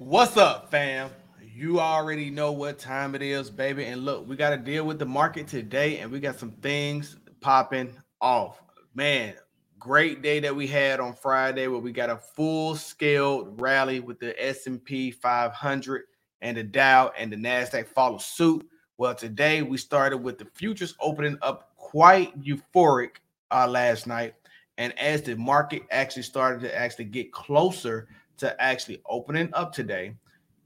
What's up, fam? You already know what time it is, baby. And look, we got to deal with the market today, and we got some things popping off. Man, great day that we had on Friday where we got a full scale rally with the S&P 500 and the Dow and the Nasdaq follow suit. Well, today we started with the futures opening up quite euphoric uh, last night, and as the market actually started to actually get closer to actually opening up today,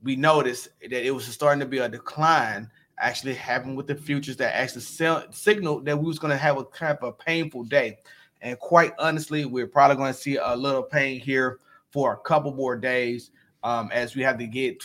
we noticed that it was starting to be a decline actually happened with the futures that actually sell, signaled that we was going to have a kind of a painful day. And quite honestly, we're probably going to see a little pain here for a couple more days um, as we have to get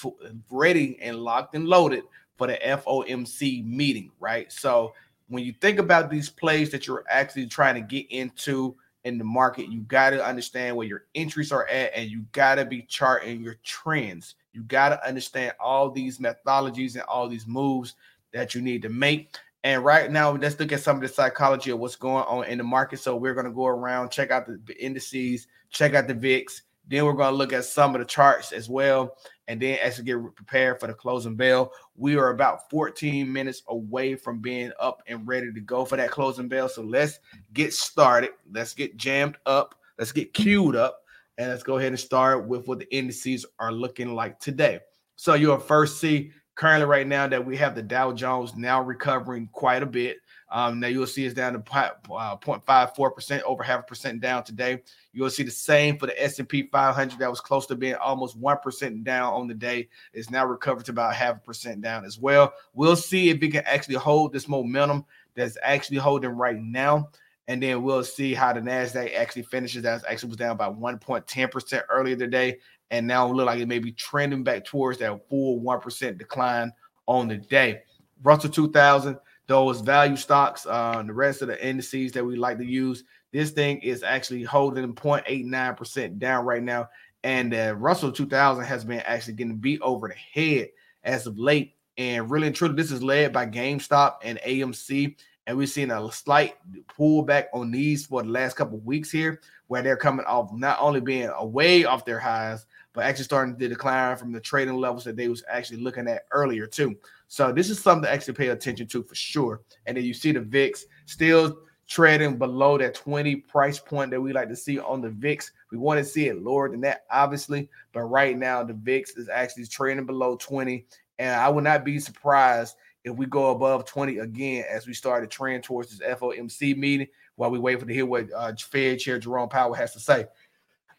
ready and locked and loaded for the FOMC meeting, right? So when you think about these plays that you're actually trying to get into in the market, you got to understand where your entries are at and you got to be charting your trends. You got to understand all these methodologies and all these moves that you need to make. And right now, let's look at some of the psychology of what's going on in the market. So we're going to go around, check out the indices, check out the VIX. Then we're going to look at some of the charts as well, and then as we get prepared for the closing bell. We are about 14 minutes away from being up and ready to go for that closing bell. So let's get started. Let's get jammed up. Let's get queued up, and let's go ahead and start with what the indices are looking like today. So you'll first see currently right now that we have the Dow Jones now recovering quite a bit. Um, now you'll see it's down to uh, 0.54 percent, over half a percent down today. You'll see the same for the S&P 500 that was close to being almost one percent down on the day. It's now recovered to about half a percent down as well. We'll see if it can actually hold this momentum that's actually holding right now. And then we'll see how the NASDAQ actually finishes. That actually was down by 1.10% earlier today and now it look like it may be trending back towards that full 1% decline on the day. Russell 2000, those value stocks, uh, the rest of the indices that we like to use, this thing is actually holding 0.89% down right now. And uh, Russell 2000 has been actually getting beat over the head as of late. And really and truly, this is led by GameStop and AMC. And we've seen a slight pullback on these for the last couple weeks here, where they're coming off not only being away off their highs, but actually starting to decline from the trading levels that they was actually looking at earlier too. So this is something to actually pay attention to for sure. And then you see the VIX still trading below that 20 price point that we like to see on the VIX. We want to see it lower than that, obviously, but right now the VIX is actually trading below 20. And I would not be surprised if we go above 20 again as we start to trend towards this FOMC meeting while we wait for to hear what uh, Fed Chair Jerome Powell has to say.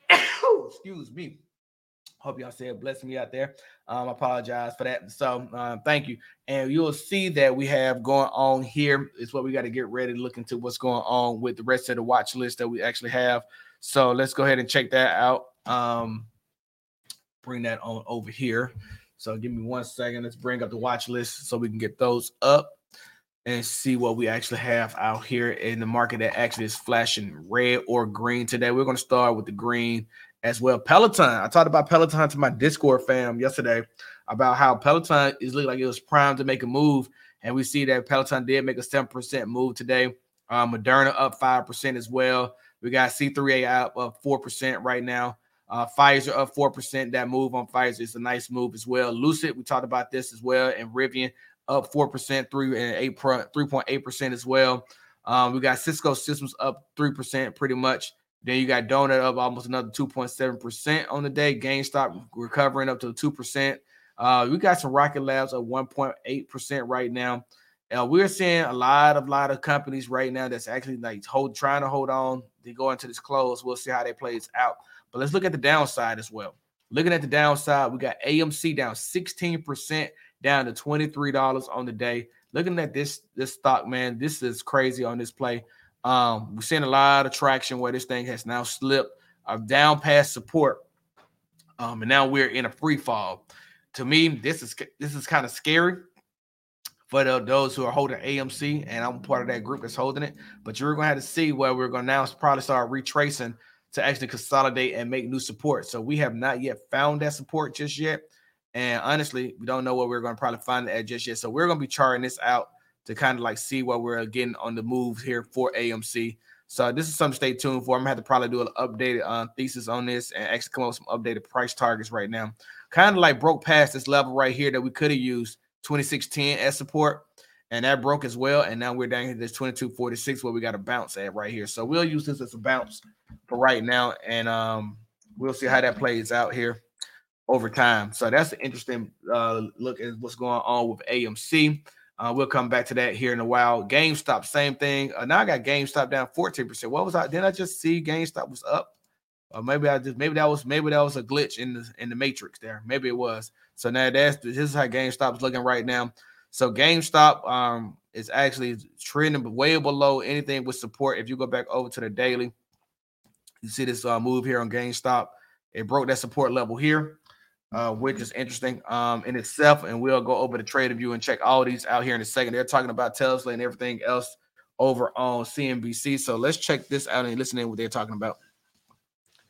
Excuse me. Hope y'all said bless me out there. Um, I apologize for that. So um, thank you. And you'll see that we have going on here is what we got to get ready to look into what's going on with the rest of the watch list that we actually have. So let's go ahead and check that out. Um, bring that on over here. So give me one second. Let's bring up the watch list so we can get those up and see what we actually have out here in the market that actually is flashing red or green today. We're going to start with the green as well. Peloton. I talked about Peloton to my Discord fam yesterday about how Peloton is looking like it was primed to make a move. And we see that Peloton did make a 7% move today. Uh, Moderna up 5% as well. We got C3.ai up, up 4% right now. Uh, Pfizer up 4%. That move on Pfizer is a nice move as well. Lucid, we talked about this as well. And Rivian up 4%, 3 and 8 3.8% as well. Um, we got Cisco Systems up 3% pretty much. Then you got Donut up almost another 2.7% on the day. GameStop recovering up to 2%. Uh, we got some Rocket Labs at 1.8% right now. Uh, we're seeing a lot of lot of companies right now that's actually like hold trying to hold on. They go into this close. We'll see how that plays out. But let's look at the downside as well. Looking at the downside, we got AMC down 16%, down to $23 on the day. Looking at this this stock, man, this is crazy on this play. Um, we're seeing a lot of traction where this thing has now slipped uh, down past support, um, and now we're in a free fall. To me, this is this is kind of scary for the, those who are holding AMC, and I'm part of that group that's holding it. But you're going to have to see where we're going to now probably start retracing to actually consolidate and make new support. So we have not yet found that support just yet. And honestly, we don't know what we're going to probably find it at just yet. So we're going to be charting this out to kind of like see what we're getting on the move here for AMC. So this is something to stay tuned for. I'm gonna have to probably do an updated uh, thesis on this and actually come up with some updated price targets right now. Kind of like broke past this level right here that we could have used 2610 as support, and that broke as well. And now we're down here this 2246 where we got a bounce at right here. So we'll use this as a bounce for right now, and um, we'll see how that plays out here over time. So that's an interesting uh, look at what's going on with AMC. Uh, we'll come back to that here in a while. GameStop, same thing. Uh, now I got GameStop down 14%. What was I? Did I just see GameStop was up? Or maybe I just maybe that was maybe that was a glitch in the in the matrix there. Maybe it was. So now that's this is how GameStop's looking right now. So GameStop um is actually trending way below anything with support. If you go back over to the daily, you see this uh, move here on GameStop. It broke that support level here uh, which is interesting um, in itself. And we'll go over the trade view and check all these out here in a second. They're talking about Tesla and everything else over on CNBC. So let's check this out and listen to what they're talking about.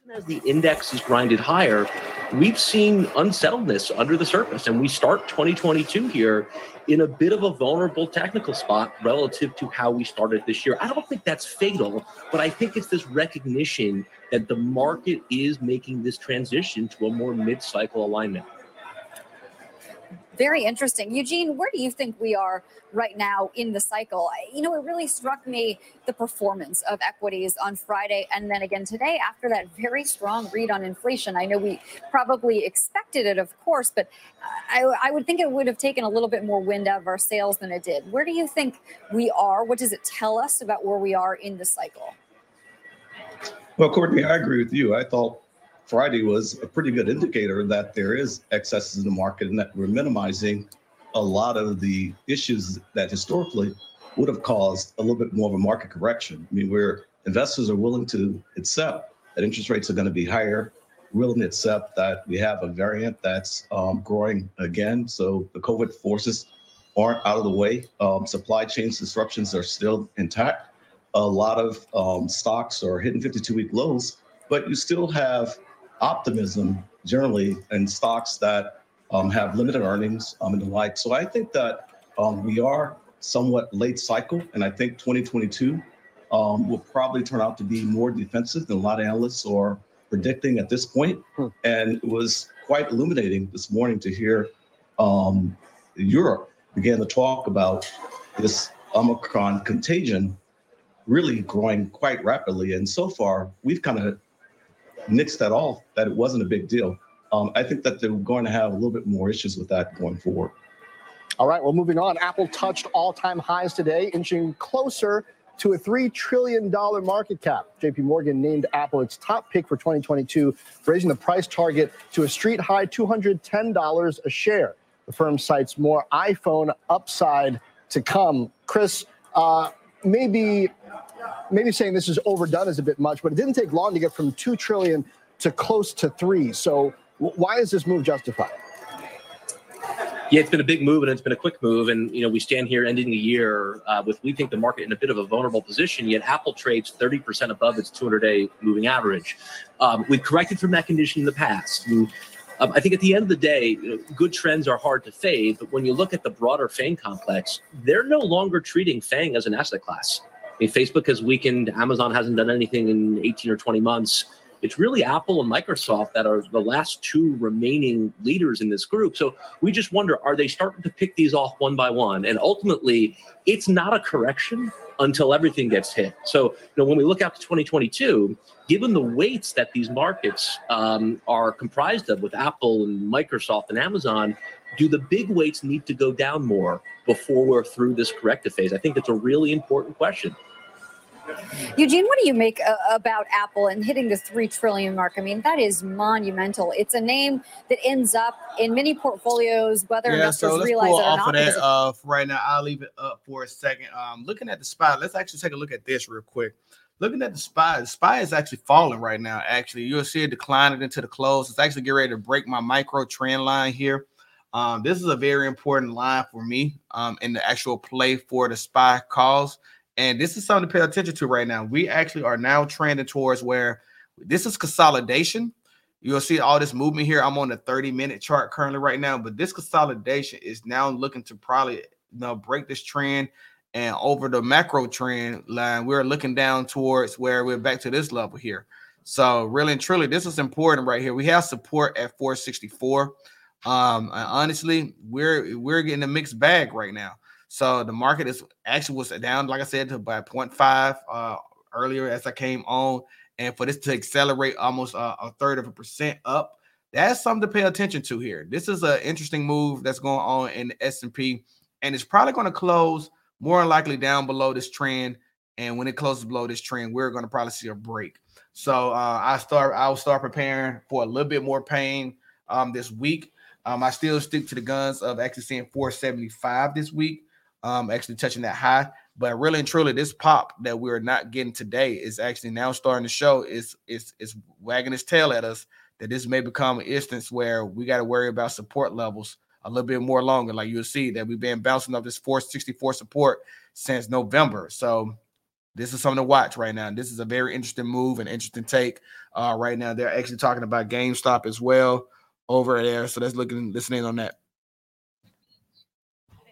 As the index is grinded higher, we've seen unsettledness under the surface, and we start 2022 here in a bit of a vulnerable technical spot relative to how we started this year. I don't think that's fatal, but I think it's this recognition that the market is making this transition to a more mid cycle alignment. Very interesting. Eugene, where do you think we are right now in the cycle? You know, it really struck me the performance of equities on Friday and then again today after that very strong read on inflation. I know we probably expected it, of course, but I, I would think it would have taken a little bit more wind out of our sails than it did. Where do you think we are? What does it tell us about where we are in the cycle? Well, Courtney, I agree with you. I thought Friday was a pretty good indicator that there is excesses in the market and that we're minimizing a lot of the issues that historically would have caused a little bit more of a market correction. I mean, where investors are willing to accept that interest rates are going to be higher, willing to accept that we have a variant that's um, growing again. So the COVID forces aren't out of the way. Um, supply chain disruptions are still intact. A lot of um, stocks are hitting 52 week lows, but you still have optimism generally in stocks that um, have limited earnings um, and the like. So I think that um, we are somewhat late cycle, and I think 2022 um, will probably turn out to be more defensive than a lot of analysts are predicting at this point. Hmm. And it was quite illuminating this morning to hear um, Europe began to talk about this Omicron contagion really growing quite rapidly. And so far, we've kind of nixed that off that it wasn't a big deal. Um, I think that they're going to have a little bit more issues with that going forward. All right, well, moving on. Apple touched all time highs today, inching closer to a $3 trillion market cap. JP Morgan named Apple its top pick for 2022, raising the price target to a street high $210 a share. The firm cites more iPhone upside to come. Chris, uh, maybe maybe saying this is overdone is a bit much, but it didn't take long to get from 2 trillion to close to 3. So why is this move justified? Yeah, it's been a big move and it's been a quick move. And, you know, we stand here ending the year uh, with, we think, the market in a bit of a vulnerable position, yet Apple trades 30% above its 200 day moving average. Um, we've corrected from that condition in the past. And, um, I think at the end of the day, you know, good trends are hard to fade. But when you look at the broader FANG complex, they're no longer treating FANG as an asset class. Mean, Facebook has weakened. Amazon hasn't done anything in 18 or 20 months. It's really Apple and Microsoft that are the last two remaining leaders in this group. So we just wonder are they starting to pick these off one by one? And ultimately, it's not a correction until everything gets hit. So, you know, when we look out to 2022, given the weights that these markets um, are comprised of with Apple and Microsoft and Amazon, do the big weights need to go down more before we're through this corrective phase? I think it's a really important question. Eugene, what do you make uh, about Apple and hitting the three trillion mark? I mean, that is monumental. It's a name that ends up in many portfolios, whether yeah, investors so realize it or off not. Of that, uh, right now, I'll leave it up for a second. Um, looking at the SPY, let's actually take a look at this real quick. Looking at the SPY, the SPY is actually falling right now. Actually, you'll see it declining into the close. It's actually getting ready to break my micro trend line here. Um, this is a very important line for me um, in the actual play for the SPY calls. And this is something to pay attention to right now. We actually are now trending towards where this is consolidation. You'll see all this movement here. I'm on the 30 minute chart currently right now, but this consolidation is now looking to probably you know break this trend And over the macro trend line, we're looking down towards where we're back to this level here. So really and truly, this is important right here. We have support at 464. Um, honestly, we're we're getting a mixed bag right now. So the market is actually was down, like I said, to about 0.5 uh, earlier as I came on, and for this to accelerate almost a, a third of a percent up, that's something to pay attention to here. This is an interesting move that's going on in the S&P, and it's probably going to close more likely down below this trend. And when it closes below this trend, we're going to probably see a break. So uh, I start, I'll start preparing for a little bit more pain um, this week. Um, I still stick to the guns of actually seeing 475 this week, um, actually touching that high. But really and truly, this pop that we're not getting today is actually now starting to show is is is wagging its tail at us that this may become an instance where we got to worry about support levels a little bit more longer. Like you'll see that we've been bouncing up this 464 support since November. So this is something to watch right now. This is a very interesting move and interesting take. Uh, right now, they're actually talking about GameStop as well over there. So let's look and listening on that.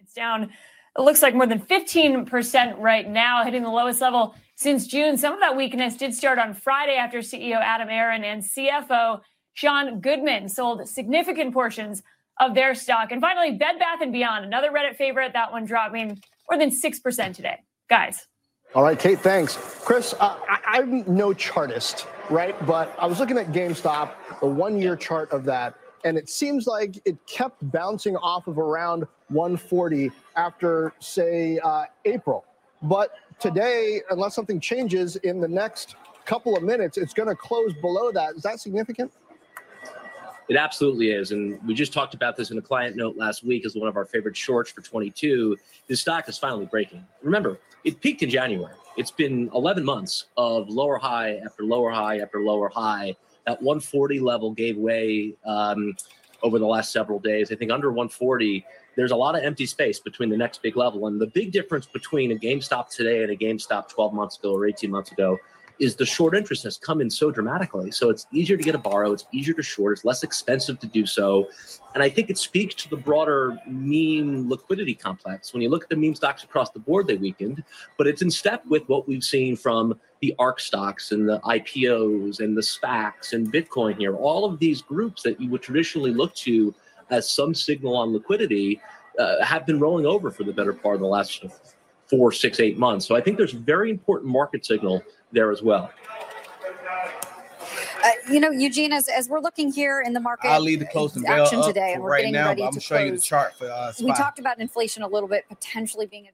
It's down. It looks like more than 15% right now, hitting the lowest level since June. Some of that weakness did start on Friday after CEO Adam Aron and CFO Sean Goodman sold significant portions of their stock. And finally, Bed Bath and Beyond, another Reddit favorite. That one dropping more than six percent today, guys. All right, Kate. Thanks, Chris. Uh, I, am no chartist, right? But I was looking at GameStop, the one-year chart of that, and it seems like it kept bouncing off of around 140 after, say, uh, April. But today, unless something changes in the next couple of minutes, it's going to close below that. Is that significant? It absolutely is. And we just talked about this in a client note last week as one of our favorite shorts for 22. This stock is finally breaking. Remember, it peaked in January. It's been 11 months of lower high after lower high after lower high. That 140 level gave way um, over the last several days. I think under 140, there's a lot of empty space between the next big level. And the big difference between a GameStop today and a GameStop 12 months ago or 18 months ago is the short interest has come in so dramatically. So it's easier to get a borrow, it's easier to short, it's less expensive to do so. And I think it speaks to the broader meme liquidity complex. When you look at the meme stocks across the board, they weakened, but it's in step with what we've seen from the ARK stocks and the IPOs and the SPACs and Bitcoin here. All of these groups that you would traditionally look to as some signal on liquidity uh, have been rolling over for the better part of the last four, six, eight months. So I think there's a very important market signal there as well. Uh, you know, Eugene, as, as we're looking here in the market, I'll leave the closing action today, and we're right getting now, ready I'm to show you the chart for uh, We talked about inflation a little bit potentially being a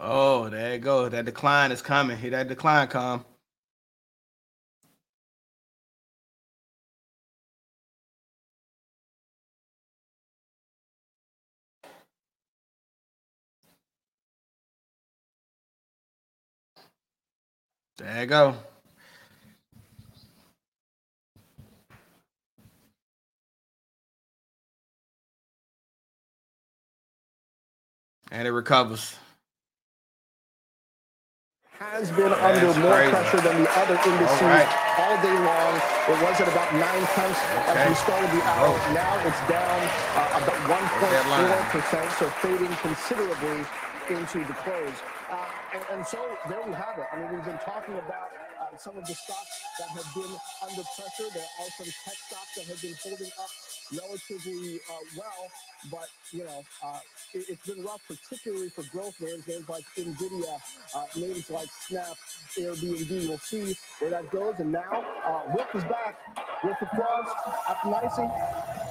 Oh, there you go. That decline is coming. Here that decline come. There you go. And it recovers. Has been under more crazy. pressure than the other indices All right. all day long. It was at about nine tenths as we started the hour. Oh. Now it's down uh, about 1.4%, so fading considerably. Into the close. Uh, and, and, so there we have it. I mean, we've been talking about uh, some of the stocks that have been under pressure. There are some tech stocks that have been holding up relatively uh, well, but you know, uh, it, has been rough, particularly for growth names, names like Nvidia, uh, names like Snap, Airbnb. We'll see where that goes. And now, uh, Wilf is back. Wilf Frost, after Nicey.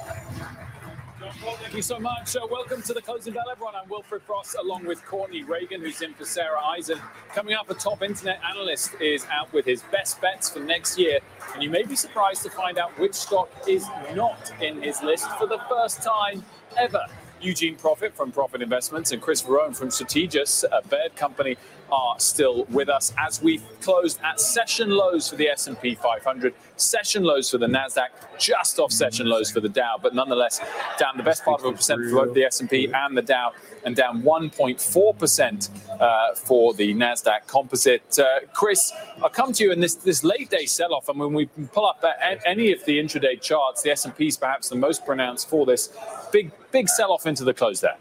Thank you so much. Uh, welcome to the closing bell, everyone. I'm Wilfred Frost, along with Courtney Reagan, who's in for Sarah Eisen. Coming up, a top internet analyst is out with his best bets for next year, and you may be surprised to find out which stock is not in his list for the first time ever. Eugene Profit from Profit Investments and Chris Verrone from Strategas, a Baird company, are still with us as we closed at session lows for the S&P 500, session lows for the Nasdaq, just off session lows for the Dow, but nonetheless down the best part of a percent for both the S&P and the Dow, and down 1.4% uh, for the Nasdaq Composite. Uh, Chris, I'll come to you in this this late day sell-off, and when we pull up any of the intraday charts, the S&P is perhaps the most pronounced for this big big sell-off into the close there.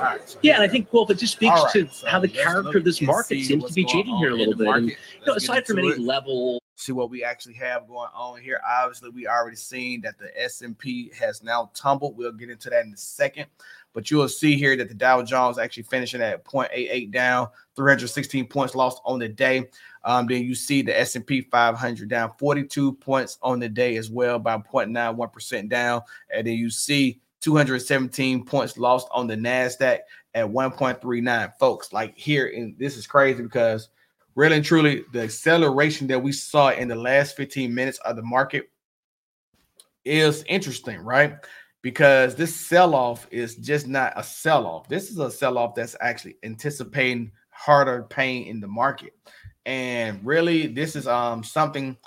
Right. Yeah, and I think well, it just speaks right, to so how the character of this market seems to be changing here a little bit. And, you know, aside from any it. level, see what we actually have going on here. Obviously, we already seen that the S and P has now tumbled. We'll get into that in a second. But you will see here that the Dow Jones actually finishing at 0.88 down, 316 points lost on the day. Um, then you see the S&P 500 down 42 points on the day as well by 0.91% down. And then you see 217 points lost on the NASDAQ at 1.39. Folks, like here, and this is crazy because really and truly, the acceleration that we saw in the last 15 minutes of the market is interesting, right? Because this sell off is just not a sell off. This is a sell off that's actually anticipating harder pain in the market. And really, this is um something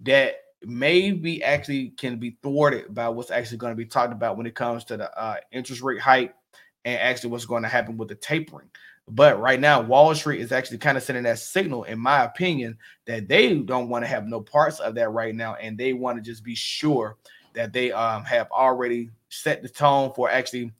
that maybe actually can be thwarted by what's actually going to be talked about when it comes to the uh, interest rate hike and actually what's going to happen with the tapering. But right now, Wall Street is actually kind of sending that signal, in my opinion, that they don't want to have no parts of that right now, and they want to just be sure that they um, have already set the tone for actually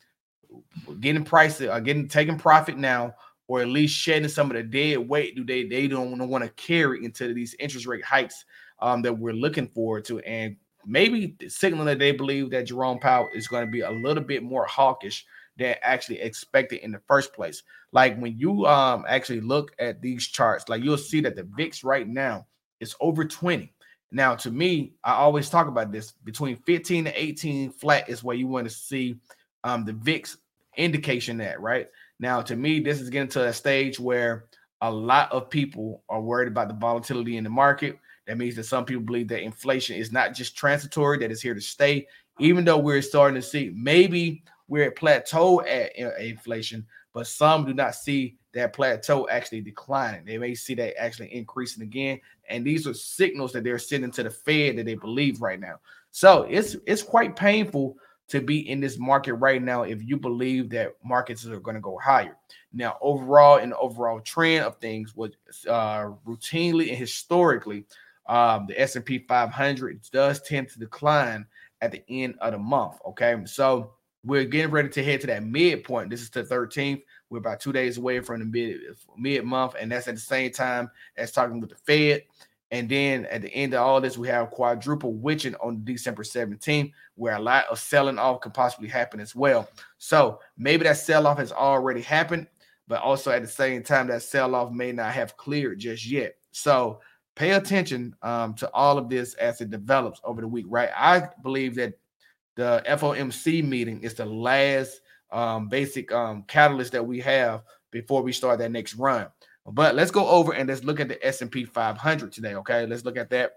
getting prices, uh, getting taking profit now, or at least shedding some of the dead weight. Do they they don't want to carry into these interest rate hikes um, that we're looking forward to, and maybe signaling that they believe that Jerome Powell is going to be a little bit more hawkish than actually expected in the first place. Like when you um actually look at these charts, like you'll see that the VIX right now is over 20. Now, to me, I always talk about this between 15 to 18 flat is where you want to see um the VIX indication that right now. To me, this is getting to a stage where a lot of people are worried about the volatility in the market. That means that some people believe that inflation is not just transitory, that it's here to stay. Even though we're starting to see maybe we're at plateau at inflation, but some do not see that plateau actually declining. They may see that actually increasing again. And these are signals that they're sending to the Fed that they believe right now. So it's it's quite painful to be in this market right now if you believe that markets are going to go higher. Now, overall, the overall trend of things, was uh, routinely and historically, um, the S&P 500 does tend to decline at the end of the month. Okay, so we're getting ready to head to that midpoint. This is the 13th. We're about two days away from the mid mid month, and that's at the same time as talking with the Fed. And then at the end of all this, we have quadruple witching on December 17th, where a lot of selling off could possibly happen as well. So maybe that sell off has already happened, but also at the same time, that sell off may not have cleared just yet. So pay attention um, to all of this as it develops over the week, right? I believe that the FOMC meeting is the last um, basic um, catalyst that we have before we start that next run. But let's go over and let's look at the S&P 500 today, okay? Let's look at that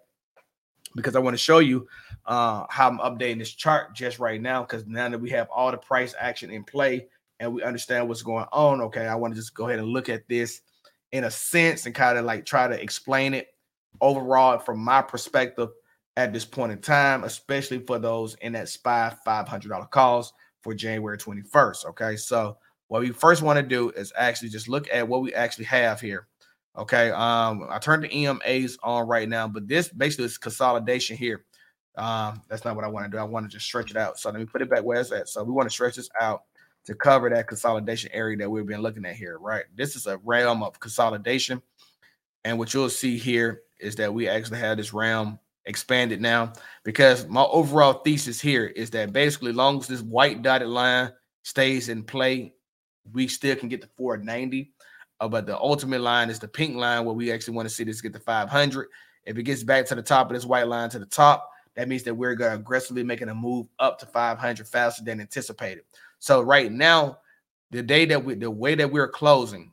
because I want to show you uh, how I'm updating this chart just right now because now that we have all the price action in play and we understand what's going on, okay, I want to just go ahead and look at this in a sense and kind of like try to explain it overall from my perspective at this point in time, especially for those in that SPY $500 calls for January 21st. Okay. So, what we first want to do is actually just look at what we actually have here. Okay. Um, I turned the EMAs on right now, but this basically is consolidation here. Um, that's not what I want to do. I want to just stretch it out. So let me put it back where it's at. So we want to stretch this out to cover that consolidation area that we've been looking at here, right? This is a realm of consolidation. And what you'll see here is that we actually have this realm expanded now because my overall thesis here is that basically, long as this white dotted line stays in play, we still can get to 490. Uh, but the ultimate line is the pink line where we actually want to see this get to 500. If it gets back to the top of this white line to the top, that means that we're going to aggressively making a move up to 500 faster than anticipated. So right now, the day that we, the way that we're closing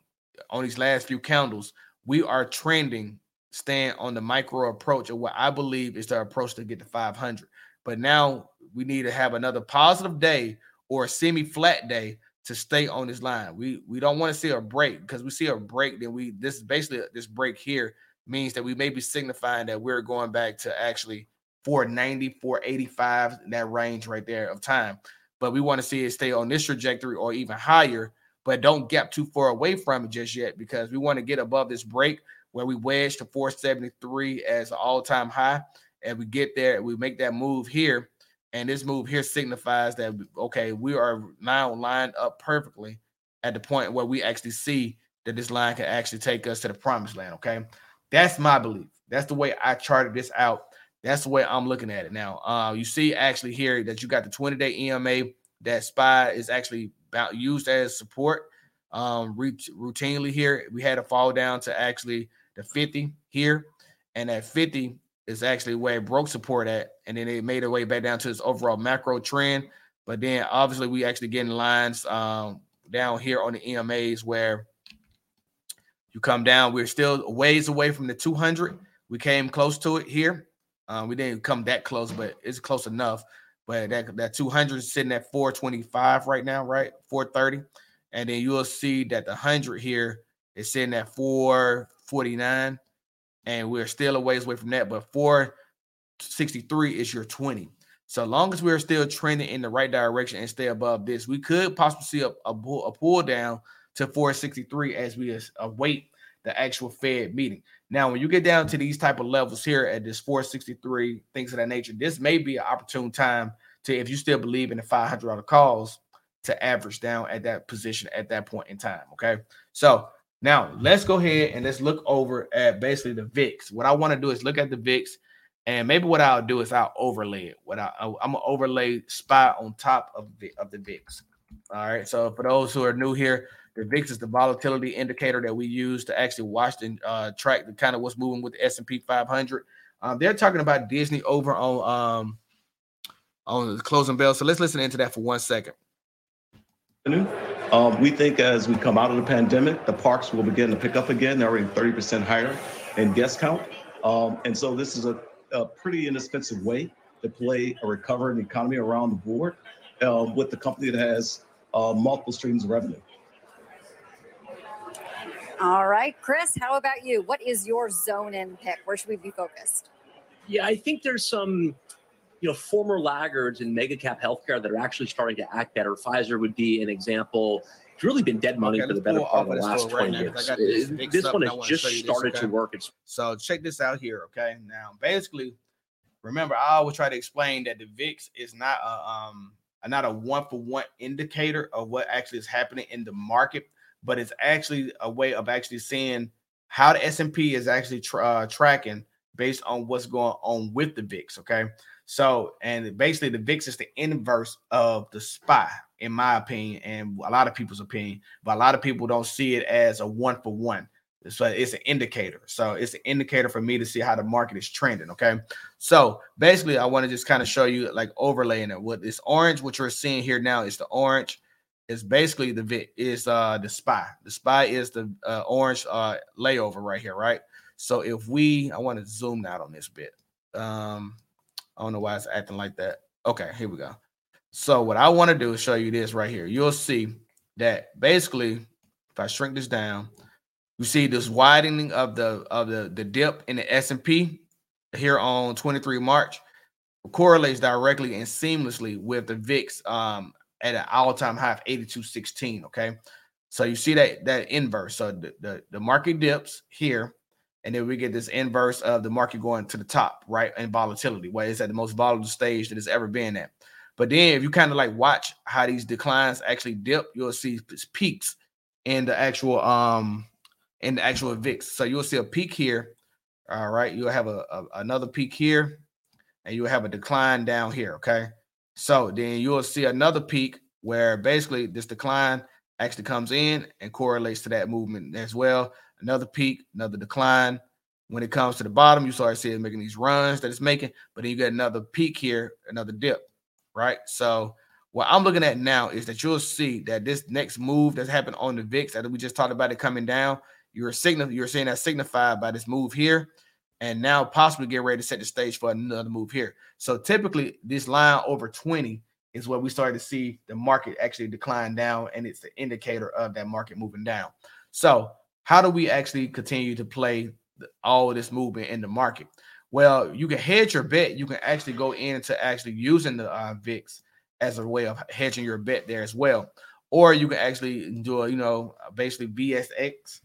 on these last few candles, we are trending, staying on the micro approach of what I believe is the approach to get to 500. But now we need to have another positive day or a semi-flat day to stay on this line. We we don't want to see a break because we see a break, then we this basically this break here means that we may be signifying that we're going back to actually 490, 485, that range right there of time. But we want to see it stay on this trajectory or even higher, but don't gap too far away from it just yet because we want to get above this break where we wedge to 473 as an all-time high. And we get there, we make that move here and this move here signifies that okay, we are now lined up perfectly at the point where we actually see that this line can actually take us to the promised land. Okay, that's my belief. That's the way I charted this out. That's the way I'm looking at it now. Uh, you see actually here that you got the 20 day EMA. That SPY is actually about used as support um, routinely here. We had a fall down to actually the 50 here, and at 50 is actually where it broke support at, and then it made it way back down to its overall macro trend. But then obviously we actually getting lines um, down here on the EMAs where you come down. We're still ways away from the 200. We came close to it here. Um, we didn't come that close, but it's close enough. But that that 200 is sitting at 425 right now, right? 430. And then you'll see that the 100 here is sitting at 449 and we're still a ways away from that. But 463 is your 20. So long as we're still trending in the right direction and stay above this, we could possibly see a, a, pull, a pull down to 463 as we await the actual Fed meeting. Now, when you get down to these type of levels here at this 463, things of that nature, this may be an opportune time to, if you still believe in the $500 calls, to average down at that position at that point in time. Okay. So now let's go ahead and let's look over at basically the VIX. What I want to do is look at the VIX, and maybe what I'll do is I'll overlay it. What I, I'm gonna overlay SPY on top of the of the VIX. All right. So for those who are new here, the VIX is the volatility indicator that we use to actually watch and uh, track the kind of what's moving with the S and P 500. Um, they're talking about Disney over on um, on the closing bell. So let's listen into that for one second. Um, we think as we come out of the pandemic, the parks will begin to pick up again. They're already 30% higher in guest count. Um, and so this is a, a, pretty inexpensive way to play a recovering economy around the board uh, with the company that has uh, multiple streams of revenue. All right, Chris, how about you? What is your zone in pick? Where should we be focused? Yeah, I think there's some you know, former laggards in mega cap healthcare that are actually starting to act better. Pfizer would be an example. It's really been dead money okay, for the better part of the last 20 years. This, this one has just started this, okay? to work. It's so check this out here. Okay. Now, basically, remember, I always try to explain that the VIX is not a um not a one for one indicator of what actually is happening in the market, but it's actually a way of actually seeing how the S&P is actually tra- uh, tracking based on what's going on with the VIX. Okay. So, and basically, the VIX is the inverse of the SPY, in my opinion, and a lot of people's opinion. But a lot of people don't see it as a one for one. So it's an indicator. So it's an indicator for me to see how the market is trending. Okay. So basically, I want to just kind of show you like overlaying it. What this orange, what you're seeing here now, is the orange. Is basically the VIX is uh the SPY. The SPY is the uh, orange uh layover right here, right? So if we, I want to zoom out on this bit. Um, I don't know why it's acting like that. Okay, here we go. So what I want to do is show you this right here. You'll see that basically, if I shrink this down, you see this widening of the of the the dip in the S and P here on 23 March correlates directly and seamlessly with the VIX um, at an all-time high of 82.16. Okay, so you see that that inverse. So the, the the market dips here and then we get this inverse of the market going to the top, right? And volatility, where it's at the most volatile stage that it's ever been at. But then if you kind of like watch how these declines actually dip, you'll see peaks in the actual um in the actual VIX. So you'll see a peak here. All right, you'll have a, a another peak here, and you'll have a decline down here. Okay, so then you'll see another peak where basically this decline actually comes in and correlates to that movement as well. Another peak, another decline. When it comes to the bottom, you start seeing making these runs that it's making, but then you get another peak here, another dip, right? So what I'm looking at now is that you'll see that this next move that's happened on the VIX, that we just talked about it coming down, you're signal you're seeing that signified by this move here, and now possibly get ready to set the stage for another move here. So typically, this line over 20 is what we started to see the market actually decline down, and it's the indicator of that market moving down. So, how do we actually continue to play all this movement in the market? Well, you can hedge your bet. You can actually go into actually using the uh, VIX as a way of hedging your bet there as well. Or you can actually do a, you know, basically VSX,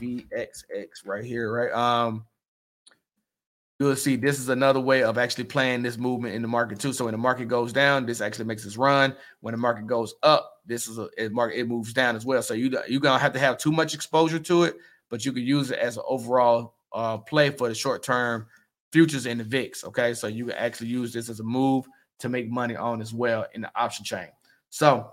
VXX right here, right? Um, you'll see this is another way of actually playing this movement in the market too. So when the market goes down, this actually makes this run. When the market goes up, this is a it market it moves down as well. So you you're gonna have to have too much exposure to it, but you can use it as an overall uh, play for the short term futures in the VIX. Okay, so you can actually use this as a move to make money on as well in the option chain. So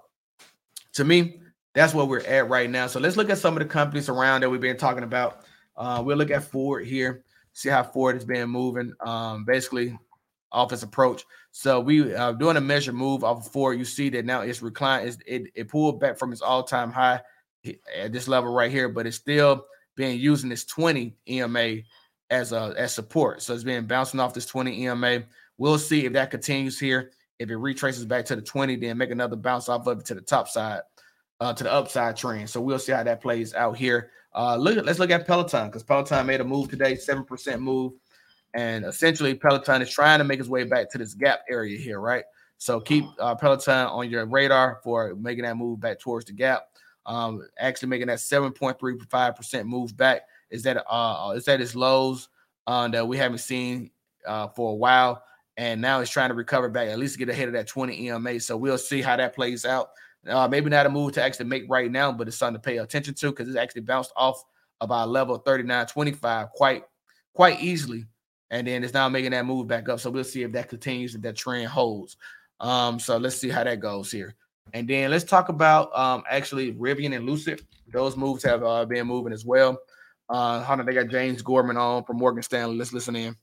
to me, that's where we're at right now. So let's look at some of the companies around that we've been talking about. Uh, we'll look at Ford here, see how Ford has been moving. Um, basically, off its approach. So we uh, doing a measure move off of Ford. You see that now it's reclined. It's, it, it pulled back from its all time high at this level right here, but it's still being using this 20 EMA as a as support. So it's been bouncing off this 20 EMA. We'll see if that continues here. If it retraces back to the 20, then make another bounce off of it to the top side, uh, to the upside trend. So we'll see how that plays out here. Uh, look, let's look at Peloton because Peloton made a move today, seven percent move, and essentially Peloton is trying to make his way back to this gap area here, right? So keep uh, Peloton on your radar for making that move back towards the gap. Um, actually making that 7.35% move back is that uh is that its lows uh, that we haven't seen uh, for a while, and now it's trying to recover back at least get ahead of that 20 EMA. So we'll see how that plays out. Uh, maybe not a move to actually make right now, but it's something to pay attention to because it's actually bounced off about level 39.25 quite quite easily, and then it's now making that move back up. So we'll see if that continues if that trend holds. Um, so let's see how that goes here. And then let's talk about um, actually Rivian and Lucid. Those moves have uh, been moving as well. Uh, hold they got James Gorman on from Morgan Stanley. Let's listen in.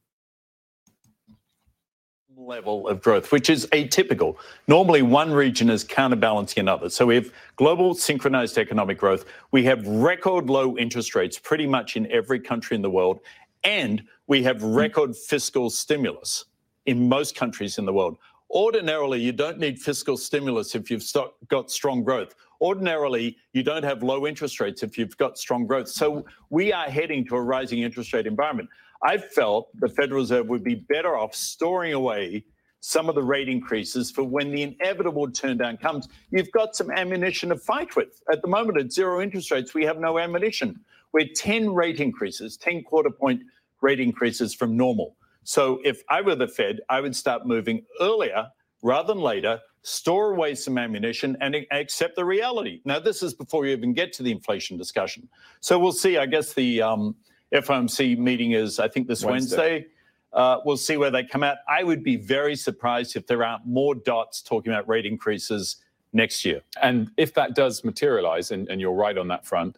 Level of growth, which is atypical. Normally, one region is counterbalancing another. So, we have global synchronized economic growth. We have record low interest rates pretty much in every country in the world. And we have hmm. record fiscal stimulus in most countries in the world. Ordinarily, you don't need fiscal stimulus if you've got strong growth. Ordinarily, you don't have low interest rates if you've got strong growth. So we are heading to a rising interest rate environment. I felt the Federal Reserve would be better off storing away some of the rate increases for when the inevitable turn down comes. You've got some ammunition to fight with. At the moment, at zero interest rates, we have no ammunition. We're 10 rate increases, 10 quarter point rate increases from normal. So if I were the Fed, I would start moving earlier rather than later store away some ammunition and accept the reality. Now, this is before you even get to the inflation discussion. So we'll see. I guess the um, FOMC meeting is, I think, this Wednesday. Wednesday. Uh, we'll see where they come out. I would be very surprised if there aren't more dots talking about rate increases next year. And if that does materialize, and, and you're right on that front,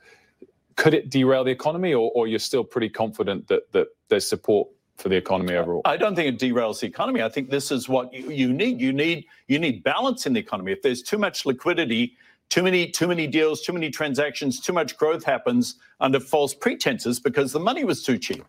could it derail the economy, or, or you're still pretty confident that, that there's support for the economy overall? I don't think it derails the economy. I think this is what you, you need. You need you need balance in the economy. If there's too much liquidity, too many too many deals, too many transactions, too much growth happens under false pretenses because the money was too cheap.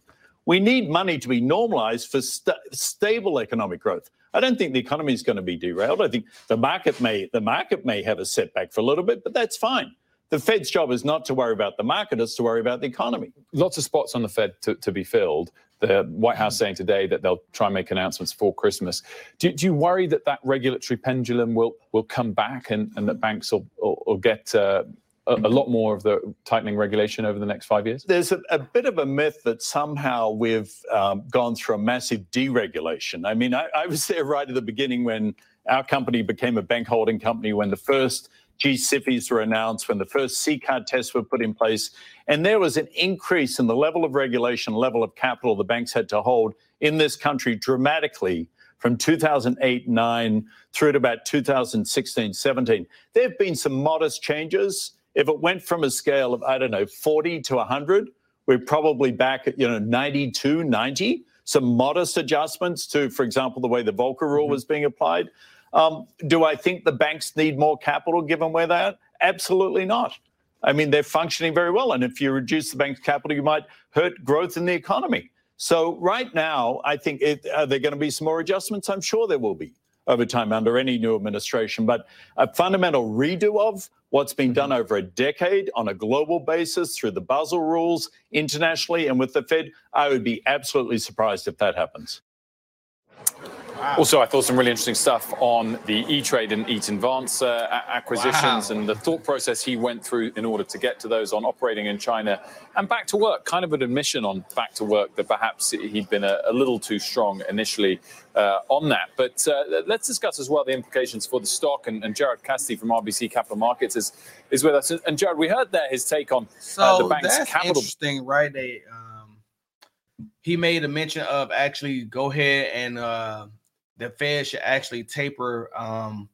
We need money to be normalized for st- stable economic growth. I don't think the economy is going to be derailed. I think the market may the market may have a setback for a little bit, but that's fine the Fed's job is not to worry about the market, it's to worry about the economy. Lots of spots on the Fed to, to be filled the White House saying today that they'll try and make announcements for Christmas. Do, do you worry that that regulatory pendulum will will come back and, and that banks will, will, will get uh, a, a, lot more of the tightening regulation over the next five years? There's a, a bit of a myth that somehow we've um, gone through a massive deregulation. I mean, I, I was there right at the beginning when our company became a bank holding company, when the first G-SIFIs were announced, when the first CCAR tests were put in place, and there was an increase in the level of regulation, level of capital the banks had to hold in this country dramatically from 2008 9 through to about 2016 17. There have been some modest changes. If it went from a scale of, I don't know, 40 to 100, we're probably back at, you know, 92, 90. Some modest adjustments to, for example, the way the Volcker rule mm-hmm. was being applied. Um, do I think the banks need more capital given where they're? Absolutely not. I mean, they're functioning very well. And if you reduce the bank's capital, you might hurt growth in the economy. So right now, I think it, are there going to be some more adjustments? I'm sure there will be over time under any new administration. But a fundamental redo of what's been done over a decade on a global basis through the Basel rules internationally and with the Fed, I would be absolutely surprised if that happens. Wow. Also, I thought some really interesting stuff on the E-Trade and Eaton Vance uh, acquisitions wow. and the thought process he went through in order to get to those on operating in China and back to work. Kind of an admission on back to work that perhaps he'd been a, a little too strong initially uh, on that. But uh, let's discuss as well the implications for the stock. And, and, Gerard Cassidy from RBC Capital Markets is is with us. And Jared, we heard there his take on so uh, the bank's that's capital. Interesting, right? They um, he made a mention of actually go ahead and uh, the Fed should actually taper um,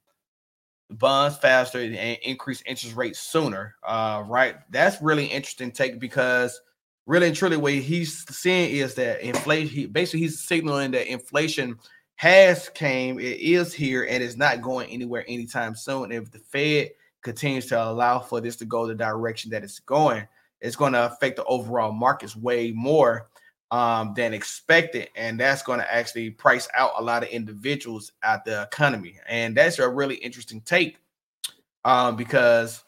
bonds faster and increase interest rates sooner. Uh, right? That's really interesting take because really and truly what he's saying is that inflation. He, basically, he's signaling that inflation has came, it is here, and it's not going anywhere anytime soon. If the Fed continues to allow for this to go the direction that it's going, it's going to affect the overall markets way more um, than expected, and that's going to actually price out a lot of individuals out the economy. And that's a really interesting take um, because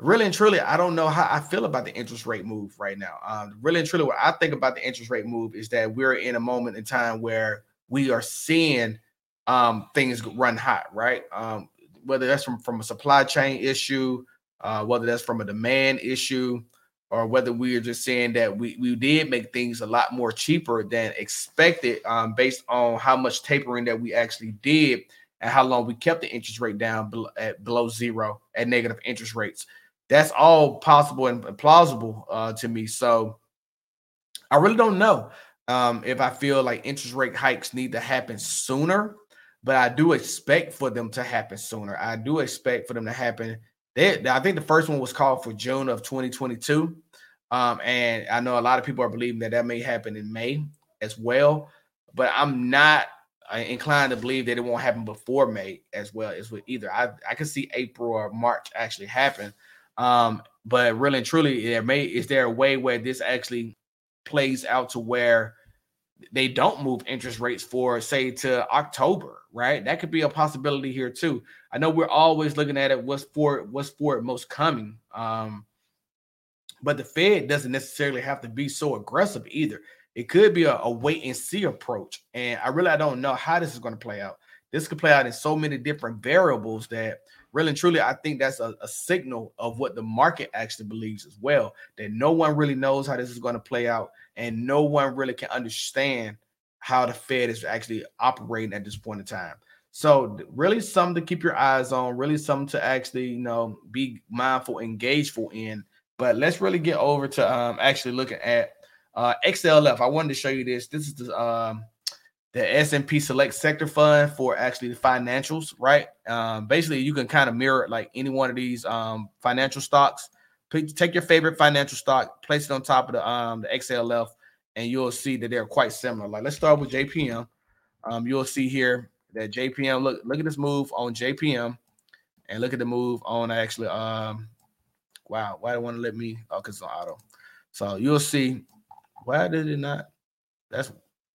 really and truly, I don't know how I feel about the interest rate move right now. Um, really and truly, what I think about the interest rate move is that we're in a moment in time where we are seeing um, things run hot, right? Um, whether that's from from a supply chain issue, uh, whether that's from a demand issue, or whether we are just saying that we, we did make things a lot more cheaper than expected um, based on how much tapering that we actually did and how long we kept the interest rate down below, at below zero at negative interest rates. That's all possible and plausible uh, to me. So I really don't know um, if I feel like interest rate hikes need to happen sooner, but I do expect for them to happen sooner. I do expect for them to happen they, I think the first one was called for June of 2022. Um, and I know a lot of people are believing that that may happen in May as well, but I'm not uh, inclined to believe that it won't happen before May as well as with either. I, I can see April or March actually happen. Um, but really and truly, there may is there a way where this actually plays out to where they don't move interest rates for say to October, right? That could be a possibility here too. I know we're always looking at it what's for what's for it most coming. Um, but the Fed doesn't necessarily have to be so aggressive either. It could be a, a wait and see approach. And I really I don't know how this is going to play out. This could play out in so many different variables that really and truly, I think that's a, a, signal of what the market actually believes as well. That no one really knows how this is going to play out, and no one really can understand how the Fed is actually operating at this point in time. So, really, something to keep your eyes on. Really, something to actually, you know, be mindful, engageful in. But let's really get over to um, actually looking at uh, XLF. I wanted to show you this. This is the um, the S&P Select Sector Fund for actually the financials, right? Um, basically, you can kind of mirror like any one of these um, financial stocks. Take your favorite financial stock, place it on top of the um, the XLF, and you'll see that they're quite similar. Like let's start with JPM. Um, you'll see here that JPM. Look, look at this move on JPM, and look at the move on actually. Um, wow, why do I want to let me? Oh, because it's on auto. So you'll see. Why did it not? That's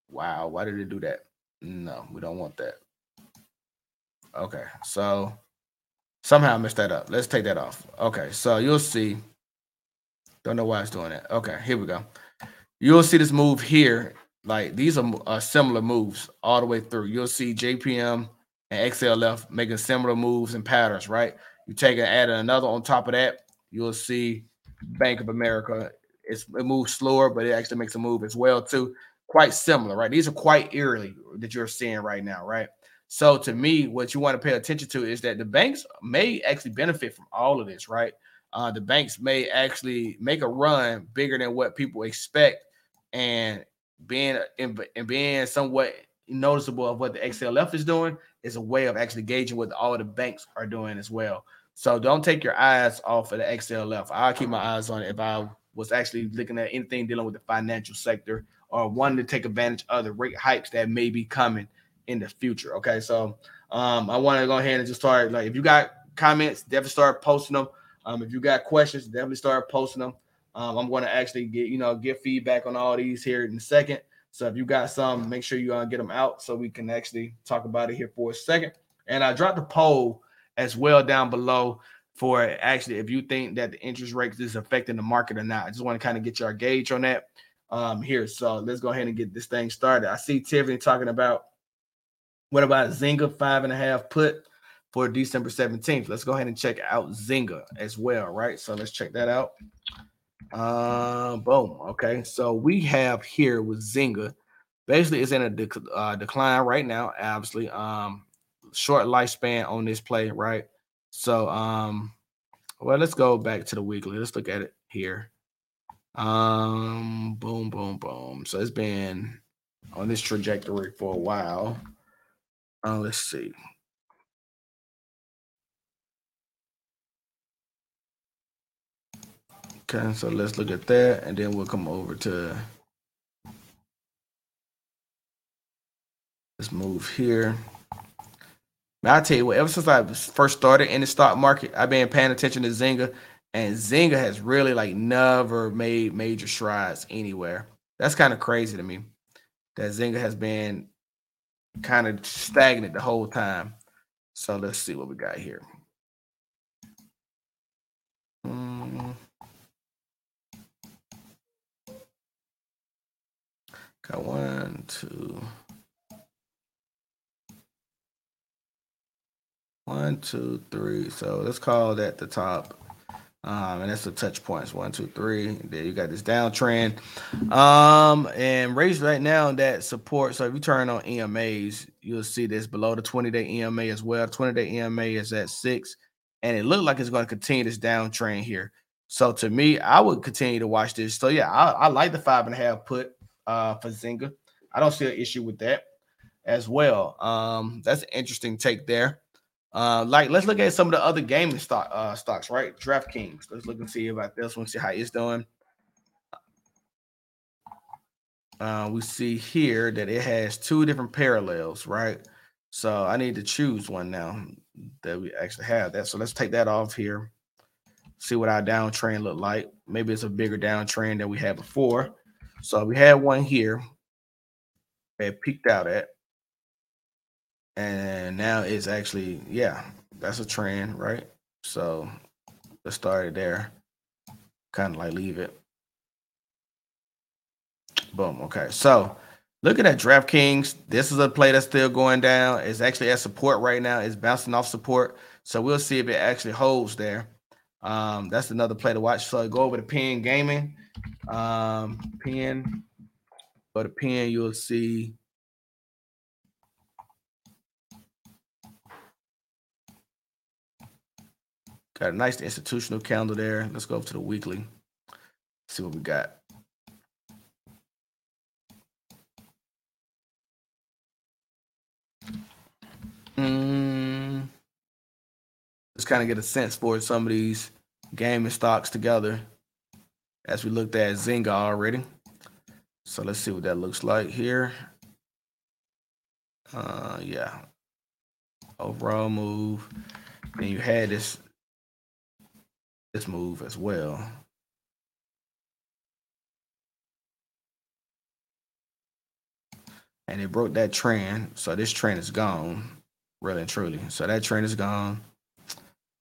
Wow, why did it do that? No, we don't want that. Okay, so somehow I messed that up. Let's take that off. Okay, so you'll see. Don't know why it's doing that. Okay, here we go. You'll see this move here. Like these are uh, similar moves all the way through. You'll see JPM and XLF making similar moves and patterns, right? You take and add another on top of that. you'll see Bank of America. It's, it moves slower, but it actually makes a move as well too. Quite similar, right? These are quite eerily that you're seeing right now, right? So to me, what you want to pay attention to is that the banks may actually benefit from all of this, right? Uh, the banks may actually make a run bigger than what people expect, and being and, and being somewhat noticeable of what the XLF is doing is a way of actually gauging what all the banks are doing as well. So don't take your eyes off of the XLF. I'll keep my eyes on it if I was actually looking at anything dealing with the financial sector or wanting to take advantage of the rate hikes that may be coming in the future. Okay, so um, I want to go ahead and just start. Like, if you got comments, definitely start posting them. Um, if you got questions, definitely start posting them. Um, I'm going to actually get you know get feedback on all these here in a second. So if you got some, make sure you uh, get them out so we can actually talk about it here for a second. And I dropped a poll as well down below for actually if you think that the interest rates is affecting the market or not. I just want to kind of get your gauge on that um, here. So let's go ahead and get this thing started. I see Tiffany talking about what about Zynga five and a half put for December 17th? Let's go ahead and check out Zynga as well, right? So let's check that out. Uh, boom. Okay, so we have here with Zynga. Basically, it's in a dec- uh, decline right now. Obviously, um, short lifespan on this play, right? So, um, well, let's go back to the weekly. Let's look at it here. Um, boom, boom, boom. So it's been on this trajectory for a while. Uh, let's see. Okay, so let's look at that, and then we'll come over to let's move here. Now I tell you what, ever since I first started in the stock market, I've been paying attention to Zynga, and Zynga has really like never made major strides anywhere. That's kind of crazy to me. That Zynga has been kind of stagnant the whole time. So let's see what we got here. Mm. Got one, two, one, two, three. So let's call that the top. Um, and that's the touch points. One, two, three. There you got this downtrend. Um, and raise right now that support. So if you turn on EMAs, you'll see this below the 20-day EMA as well. 20-day EMA is at six, and it looked like it's going to continue this downtrend here. So to me, I would continue to watch this. So yeah, I, I like the five and a half put uh, for Zynga. I don't see an issue with that as well. Um, that's an interesting take there. Uh, like let's look at some of the other gaming stock uh, stocks, right? DraftKings. Let's look and see about this one, see how it's doing. Uh, we see here that it has two different parallels, right? So I need to choose one now that we actually have that. So let's take that off here. See what our downtrend look like. Maybe it's a bigger downtrend than we had before. So we had one here that peaked out at. And now it's actually, yeah, that's a trend, right? So let's start it there. Kind of like leave it. Boom. Okay. So looking at DraftKings, this is a play that's still going down. It's actually at support right now. It's bouncing off support. So we'll see if it actually holds there. Um, that's another play to watch. So go over to Penn Gaming. Um, Penn, go to Penn, you'll see. Got a nice institutional calendar there. Let's go up to the weekly. See what we got. Mm, let's kind of get a sense for some of these gaming stocks together as we looked at Zynga already. So let's see what that looks like here. Uh, yeah. Overall move. Then you had this this move as well. And it broke that trend. So this trend is gone, really and truly. So that trend is gone.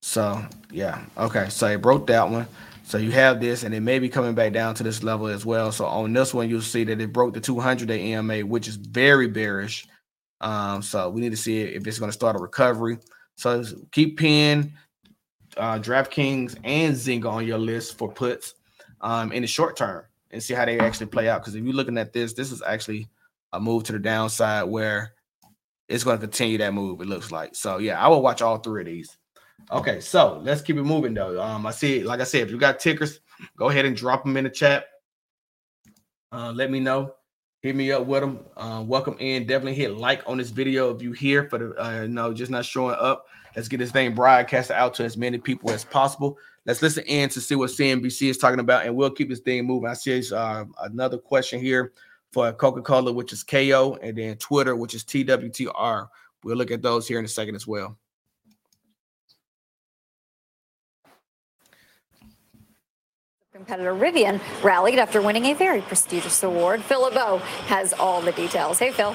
So yeah, okay. So it broke that one. So you have this, and it may be coming back down to this level as well. So on this one, you'll see that it broke the 200 day EMA, which is very bearish. Um, so we need to see if it's going to start a recovery. So keep Penn uh, DraftKings and Zynga on your list for puts um, in the short term and see how they actually play out. Because if you're looking at this, this is actually a move to the downside where it's going to continue that move. It looks like so. Yeah, I will watch all three of these. Okay, so let's keep it moving though. Um, I see, like I said, if you got tickers, go ahead and drop them in the chat. Uh, let me know. Hit me up with them. Uh, welcome in. Definitely hit like on this video if you here for the uh, no, just not showing up. Let's get this thing broadcasted out to as many people as possible. Let's listen in to see what CNBC is talking about, and we'll keep this thing moving. I see uh, another question here for Coca Cola, which is KO, and then Twitter, which is TWTR. We'll look at those here in a second as well. Competitor Rivian rallied after winning a very prestigious award. Phil LeBeau has all the details. Hey, Phil.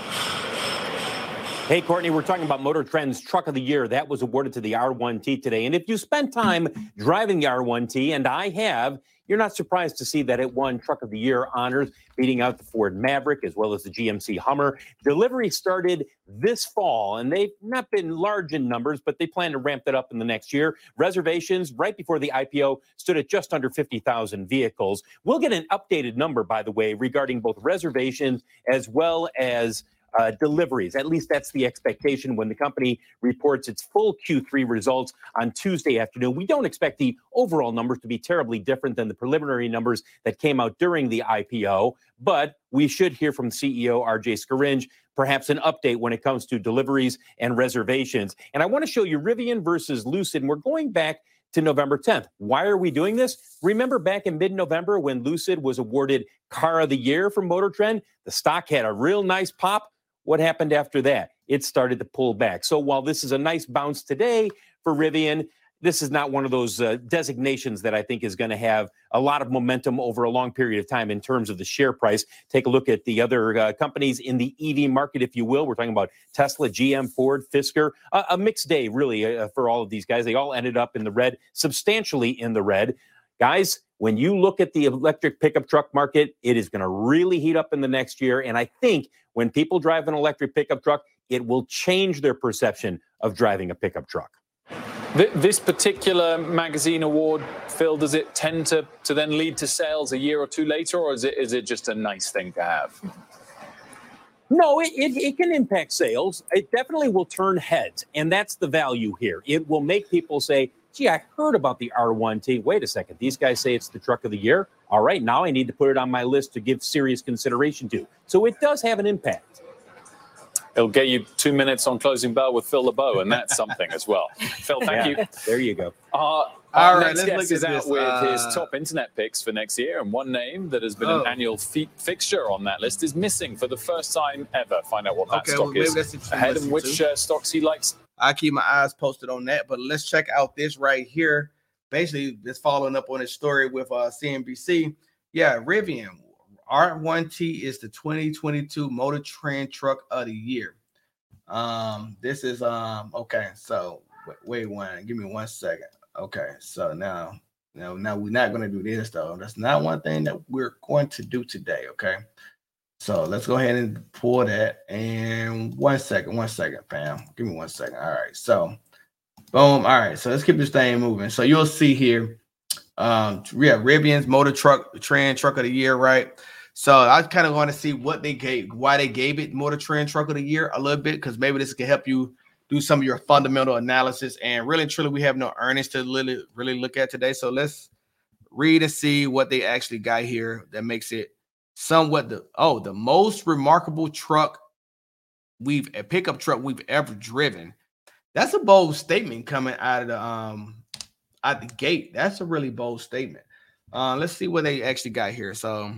Hey, Courtney, we're talking about Motor Trend's Truck of the Year. That was awarded to the R1T today. And if you spent time driving the R1T, and I have, you're not surprised to see that it won Truck of the Year honors, beating out the Ford Maverick as well as the GMC Hummer. Delivery started this fall, and they've not been large in numbers, but they plan to ramp that up in the next year. Reservations right before the IPO stood at just under 50,000 vehicles. We'll get an updated number, by the way, regarding both reservations as well as uh, deliveries. At least that's the expectation when the company reports its full Q3 results on Tuesday afternoon. We don't expect the overall numbers to be terribly different than the preliminary numbers that came out during the IPO, but we should hear from CEO RJ Scaringe perhaps an update when it comes to deliveries and reservations. And I want to show you Rivian versus Lucid. And we're going back to November 10th. Why are we doing this? Remember back in mid November when Lucid was awarded Car of the Year from Motor Trend? The stock had a real nice pop. What happened after that? It started to pull back. So while this is a nice bounce today for Rivian, this is not one of those uh, designations that I think is going to have a lot of momentum over a long period of time in terms of the share price. Take a look at the other uh, companies in the EV market, if you will. We're talking about Tesla, GM, Ford, Fisker. Uh, a mixed day, really, uh, for all of these guys. They all ended up in the red, substantially in the red. Guys, when you look at the electric pickup truck market, it is going to really heat up in the next year. And I think when people drive an electric pickup truck, it will change their perception of driving a pickup truck. This particular magazine award, Phil, does it tend to, to then lead to sales a year or two later, or is it is it just a nice thing to have? No, it, it, it, can impact sales. It definitely will turn heads. And that's the value here. It will make people say, gee, I heard about the R1T. Wait a second. These guys say it's the truck of the year. All right, now I need to put it on my list to give serious consideration to. So it does have an impact. It'll get you two minutes on closing bell with Phil LeBeau, and that's something as well. Phil, thank Yeah, you. There you go. Our, our right, next let's guest is out this. with his Uh, top internet picks for next year, and one name that has been Oh. an annual fi- fixture on that list is missing for the first time ever. Find out what that Okay, stock well, is that's interesting to ahead, and which uh, stocks he likes. I keep my eyes posted on that. But let's check out this right here. Basically, just following up on his story with uh, CNBC. Yeah, Rivian R1T is the 2022 Motor Trend Truck of the Year. Um, this is um okay. So wait, wait one, give me one second. Okay, so now, now, now we're not gonna do this though. That's not one thing that we're going to do today. Okay. So let's go ahead and pull that. And one second, one second, fam. Give me one second. All right. So, boom. All right. So let's keep this thing moving. So you'll see here, um, yeah, Rivian's motor truck trend truck of the year, right? So I kind of want to see what they gave, why they gave it motor trend truck of the year a little bit, because maybe this can help you do some of your fundamental analysis. And really, truly, we have no earnings to really, really look at today. So let's read and see what they actually got here that makes it somewhat the oh the most remarkable truck we've a pickup truck we've ever driven. That's a bold statement coming out of the um out the gate. That's a really bold statement. Uh, let's see what they actually got here. So,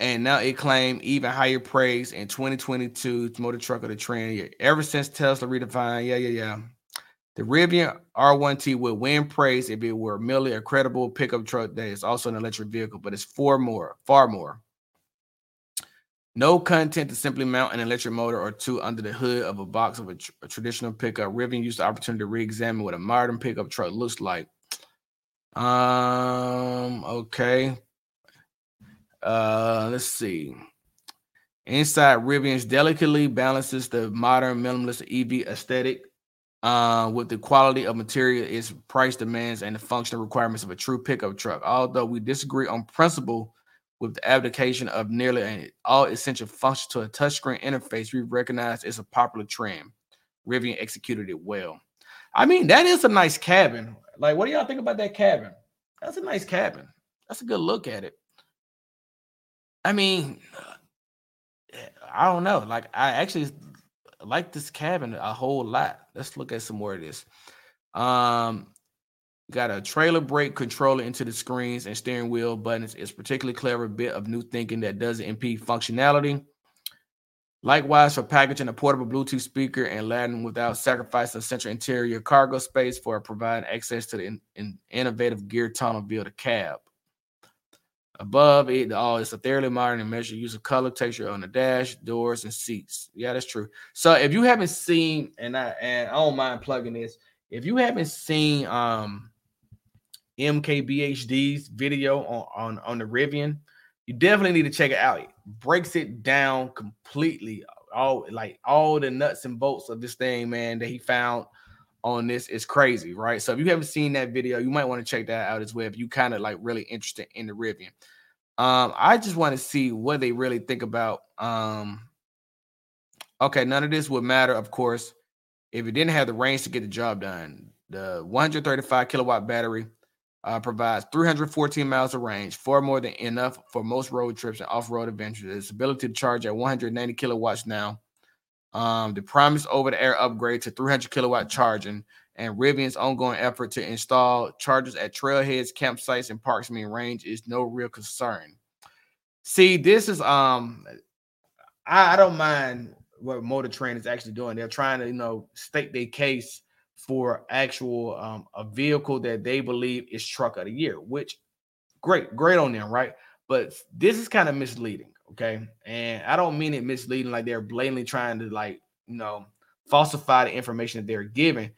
and now it claimed even higher praise in 2022 motor truck of the trend. Ever since Tesla redefined, yeah, yeah, yeah. The Rivian R1T would win praise if it were merely a credible pickup truck that is also an electric vehicle, but it's far more, far more. No content to simply mount an electric motor or two under the hood of a box of a, tr- a traditional pickup. Rivian used the opportunity to re-examine what a modern pickup truck looks like. Um, okay. Uh, let's see. Inside Rivian's delicately balances the modern minimalist EV aesthetic uh, with the quality of material, its price demands, and the functional requirements of a true pickup truck. Although we disagree on principle with the abdication of nearly all essential functions to a touchscreen interface, we recognize it's a popular trend. Rivian executed it well. I mean, that is a nice cabin. Like, what do y'all think about that cabin? That's a nice cabin. That's a good look at it. I mean, I don't know. Like, I actually like this cabin a whole lot. Let's look at some more of this. Um, got a trailer brake controller into the screens and steering wheel buttons. It's particularly clever bit of new thinking that doesn't impede functionality. Likewise, for packaging a portable Bluetooth speaker and laden without sacrificing central interior cargo space for providing access to the in, in innovative gear tunnel via the cab. Above it all, it's a thoroughly modern and measured use of color texture on the dash, doors, and seats. Yeah, that's true. So if you haven't seen, and I and I don't mind plugging this, if you haven't seen um MKBHD's video on, on, on the Rivian, you definitely need to check it out. It breaks it down completely. All like all the nuts and bolts of this thing, man, that he found on this is crazy, right? So if you haven't seen that video, you might want to check that out as well. If you kind of like really interested in the Rivian, um, I just want to see what they really think about. Um, okay, none of this would matter, of course, if it didn't have the range to get the job done. The 135 kilowatt battery uh, provides 314 miles of range, far more than enough for most road trips and off-road adventures. Its ability to charge at 190 kilowatts now um, the promised over the air upgrade to 300 kilowatt charging, and Rivian's ongoing effort to install chargers at trailheads, campsites, and parks mean range is no real concern. See, this is um, I, I don't mind what Motor Trend is actually doing. They're trying to you know state their case for actual um, a vehicle that they believe is truck of the year, which great, great on them, right? But this is kind of misleading. Okay. And I don't mean it misleading, like they're blatantly trying to, like, you know, falsify the information that they're giving.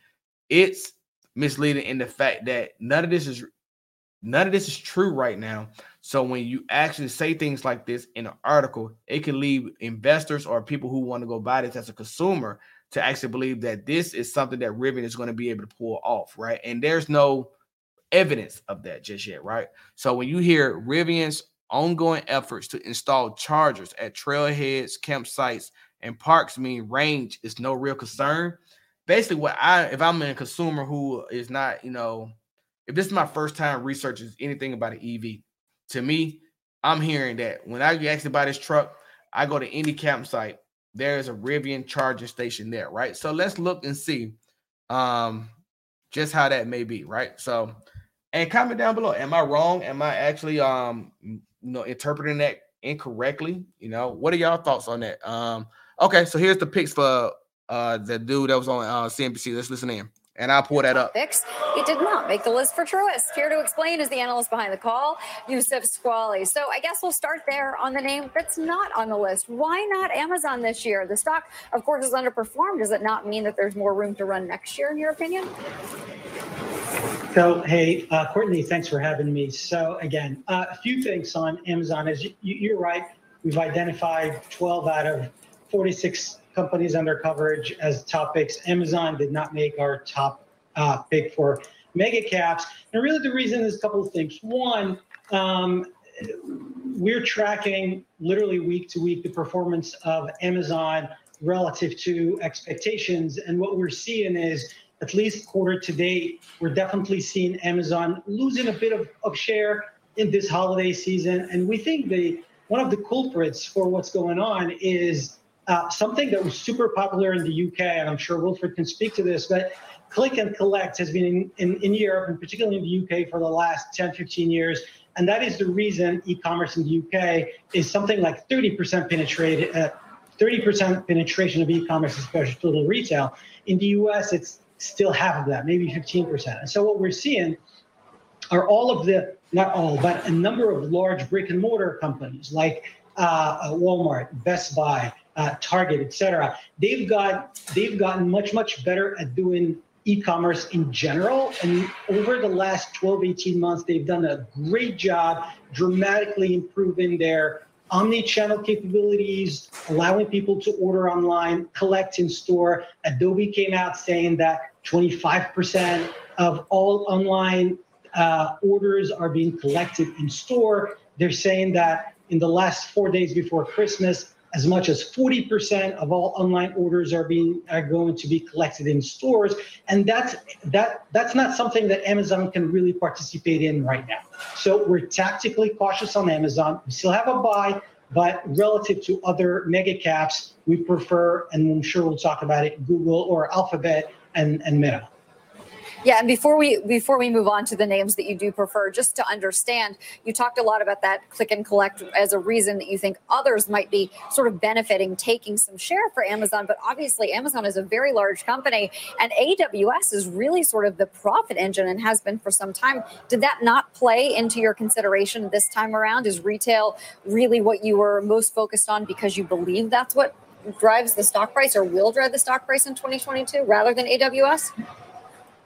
It's misleading in the fact that none of this is none of this is true right now. So when you actually say things like this in an article, it can lead investors or people who want to go buy this as a consumer to actually believe that this is something that Rivian is going to be able to pull off, right? And there's no evidence of that just yet, right? So when you hear Rivian's ongoing efforts to install chargers at trailheads, campsites, and parks mean range is no real concern. Basically, what I if I'm a consumer who is not, you know, if this is my first time researching anything about an EV, to me, I'm hearing that when I get actually buy this truck, I go to any campsite, there's a Rivian charging station there, right? So let's look and see um just how that may be, right? So and comment down below. Am I wrong? Am I actually um you know interpreting that incorrectly. You know, what are y'all thoughts on that? Um, okay, so here's the picks for uh the dude that was on uh, CNBC. Let's listen in. And I'll pull that up. Picks. It did not make the list for Truist. Here to explain is the analyst behind the call, Youssef Squali. So I guess we'll start there on the name that's not on the list. Why not Amazon this year? The stock, of course, is underperformed. Does it not mean that there's more room to run next year, in your opinion? So, hey, uh, Courtney, thanks for having me. So, again, uh, a few things on Amazon. As you, you're right, we've identified 12 out of 46 companies under coverage as topics. Amazon did not make our top uh, pick for mega caps. And really, the reason is a couple of things. One, um, we're tracking literally week to week the performance of Amazon relative to expectations. And what we're seeing is at least quarter to date, we're definitely seeing Amazon losing a bit of, of share in this holiday season. And we think the one of the culprits for what's going on is uh, something that was super popular in the UK, and I'm sure Wilfred can speak to this, but click and collect has been in, in, in Europe and particularly in the UK for the last 10, 15 years. And that is the reason e-commerce in the UK is something like 30% penetrated, uh, 30% penetration of e-commerce, especially total retail. In the US, it's still half of that, maybe 15%. And so what we're seeing are all of the, not all, but a number of large brick and mortar companies like uh, Walmart, Best Buy, uh, Target, etc. They've got they've gotten much much better at doing e-commerce in general and over the last 12 18 months they've done a great job dramatically improving their omni-channel capabilities, allowing people to order online, collect in store. Adobe came out saying that 25% of all online uh, orders are being collected in store. They're saying that in the last four days before Christmas, as much as 40% of all online orders are being are going to be collected in stores. And that's that that's not something that amazon can really participate in right now. So we're tactically cautious on amazon. We still have a buy but relative to other mega caps we prefer and i'm sure we'll talk about it google or alphabet and and meta yeah, and before we before we move on to the names that you do prefer, just to understand, you talked a lot about that click and collect as a reason that you think others might be sort of benefiting, taking some share for Amazon. But obviously, Amazon is a very large company, and AWS is really sort of the profit engine and has been for some time. Did that not play into your consideration this time around? Is retail really what you were most focused on because you believe that's what drives the stock price or will drive the stock price in 2022 rather than AWS?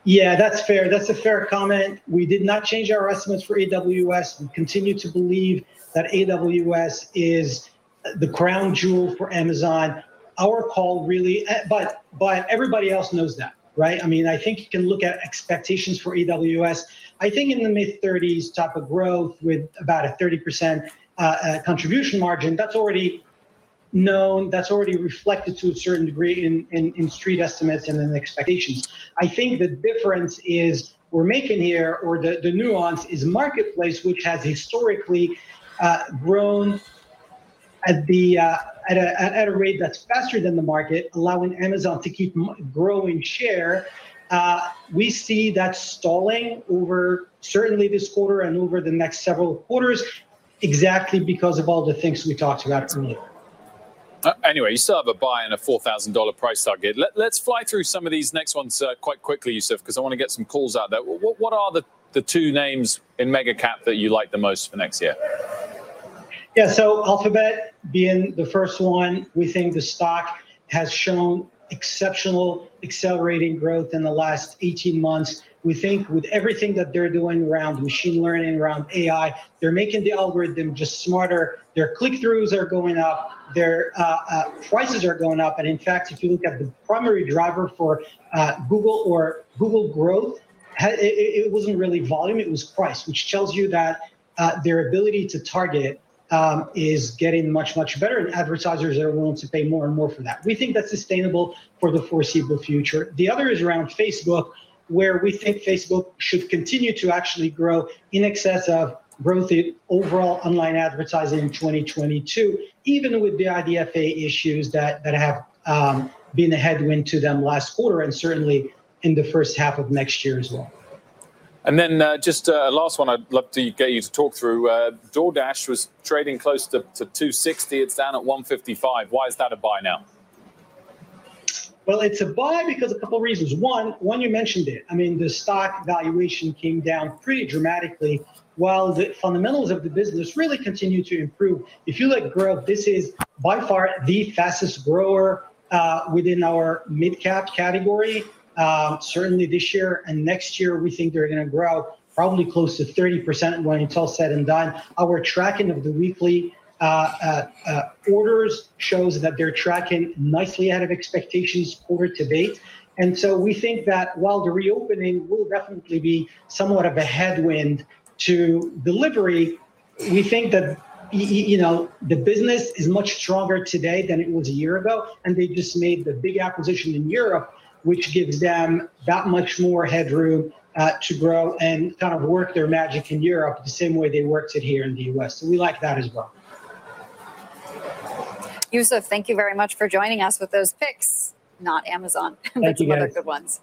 Yeah, that's fair. That's a fair comment. We did not change our estimates for AWS. We continue to believe that AWS is the crown jewel for Amazon. Our call really, but but everybody else knows that, right? I mean, I think you can look at expectations for AWS. I think in the mid 30s type of growth with about a 30% uh, uh, contribution margin, that's already known, that's already reflected to a certain degree in, in, in street estimates and in expectations. I think the difference is we're making here, or the, the nuance is marketplace, which has historically uh, grown at the uh, at, a, at a rate that's faster than the market, allowing Amazon to keep growing share. Uh, we see that stalling over certainly this quarter and over the next several quarters, exactly because of all the things we talked about earlier. Uh, anyway, you still have a buy and a $4,000 price target. Let, us fly through some of these next ones uh, quite quickly, Youssef, because I want to get some calls out there. What, what are the, the two names in mega cap that you like the most for next year? Yeah, so Alphabet being the first one, we think the stock has shown exceptional accelerating growth in the last 18 months. We think with everything that they're doing around machine learning, around AI, they're making the algorithm just smarter. Their click throughs are going up, their uh, uh, prices are going up. And in fact, if you look at the primary driver for uh, Google or Google growth, it, wasn't really volume, it was price, which tells you that uh, their ability to target um, is getting much, much better, and advertisers are willing to pay more and more for that. We think that's sustainable for the foreseeable future. The other is around Facebook, where we think Facebook should continue to actually grow in excess of growth in overall online advertising in 2022, even with the IDFA issues that, that have um, been a headwind to them last quarter and certainly in the first half of next year as well. And then uh, just a uh, last one I'd love to get you to talk through. Uh, DoorDash was trading close to, to 260. It's down at 155. Why is that a buy now? Well, it's a buy because a couple of reasons. One, one you mentioned it. I mean, the stock valuation came down pretty dramatically, while the fundamentals of the business really continue to improve. If you look growth, this is by far the fastest grower uh, within our mid cap category. Um, certainly this year and next year, we think they're going to grow probably close to 30% when it's all said and done. Our tracking of the weekly uh, uh, uh, orders shows that they're tracking nicely ahead of expectations quarter to date. And so we think that while the reopening will definitely be somewhat of a headwind to delivery, we think that you know the business is much stronger today than it was a year ago, and they just made the big acquisition in Europe which gives them that much more headroom uh, to grow and kind of work their magic in Europe the same way they worked it here in the US. So we like that as well. Youssef, thank you very much for joining us with those picks not Amazon, but some other good ones.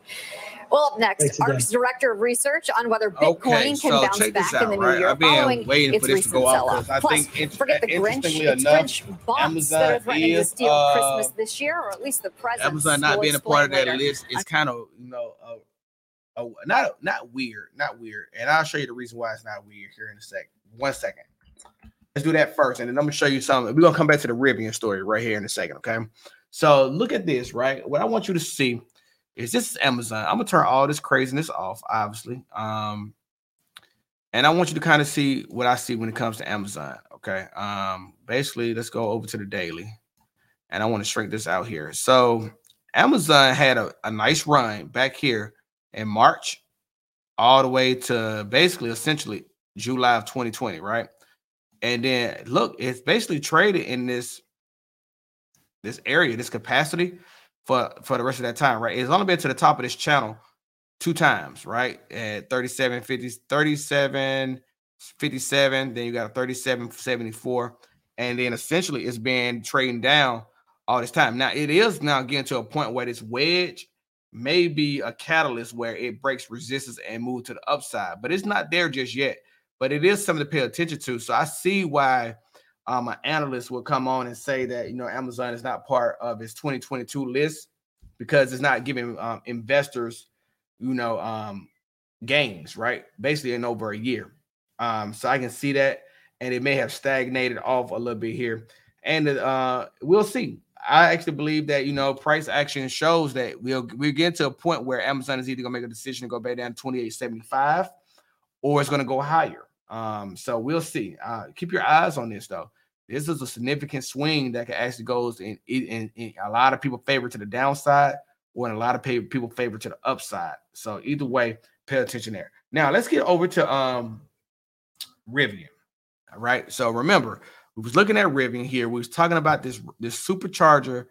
Well, up next, ARK's director of research on whether Bitcoin okay, can bounce back out, in the new right? year I've been following waiting its for this to recent go sell-off. off. I Plus, think int- forget the Grinch, interestingly it's enough, Grinch bots Amazon that are threatening to steal uh, Christmas this year, or at least the presents. Amazon not We'll being a part of that later. list is kind of you know uh, uh, not not weird, not weird. And I'll show you the reason why it's not weird here in a second. One second. Let's do that first, and then I'm gonna show you something. We're gonna come back to the Rivian story right here in a second, okay? So look at this, right? What I want you to see is this is Amazon. I'm gonna turn all this craziness off, obviously. Um, and I want you to kind of see what I see when it comes to Amazon. Okay. Um, basically, let's go over to the daily, and I want to shrink this out here. So Amazon had a, a nice run back here in March, all the way to basically essentially July of 2020, right? And then look, it's basically traded in this this area, this capacity for for the rest of that time, right? It's only been to the top of this channel two times, right? At 37 50 37 57, then you got a 37 74 and then essentially it's been trading down all this time. Now it is now getting to a point where this wedge may be a catalyst where it breaks resistance and move to the upside, but it's not there just yet but it is something to pay attention to. So I see why um, an analyst will come on and say that you know Amazon is not part of its 2022 list because it's not giving um, investors, you know, um, gains right, basically in over a year. Um, so I can see that, and it may have stagnated off a little bit here, and uh, we'll see. I actually believe that you know price action shows that we'll we get to a point where Amazon is either gonna make a decision to go back down to 28.75 or it's gonna go higher. Um, so we'll see. Uh, keep your eyes on this though. This is a significant swing that actually goes in, in, in a lot of people favor to the downside, or in a lot of people favor to the upside. So either way, pay attention there. Now let's get over to um Rivian. All right. So remember, we was looking at Rivian here. We was talking about this this supercharger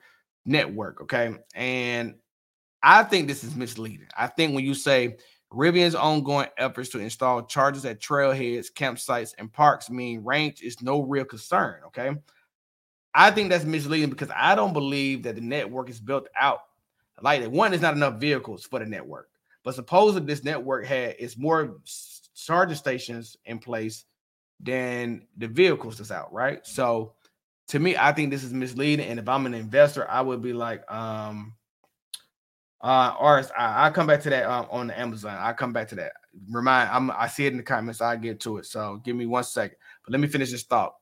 network. Okay, and I think this is misleading. I think when you say Rivian's ongoing efforts to install chargers at trailheads, campsites, and parks mean range is no real concern. Okay. I think that's misleading because I don't believe that the network is built out like that. One, there's not enough vehicles for the network. But suppose supposedly this network had is more charging stations in place than the vehicles that's out, right? So to me, I think this is misleading. And if I'm an investor, I would be like, um, uh, or I, will come back to that um, on the Amazon. I'll come back to that. Remind, I'm, I see it in the comments. I'll get to it. So give me one second. But let me finish this thought.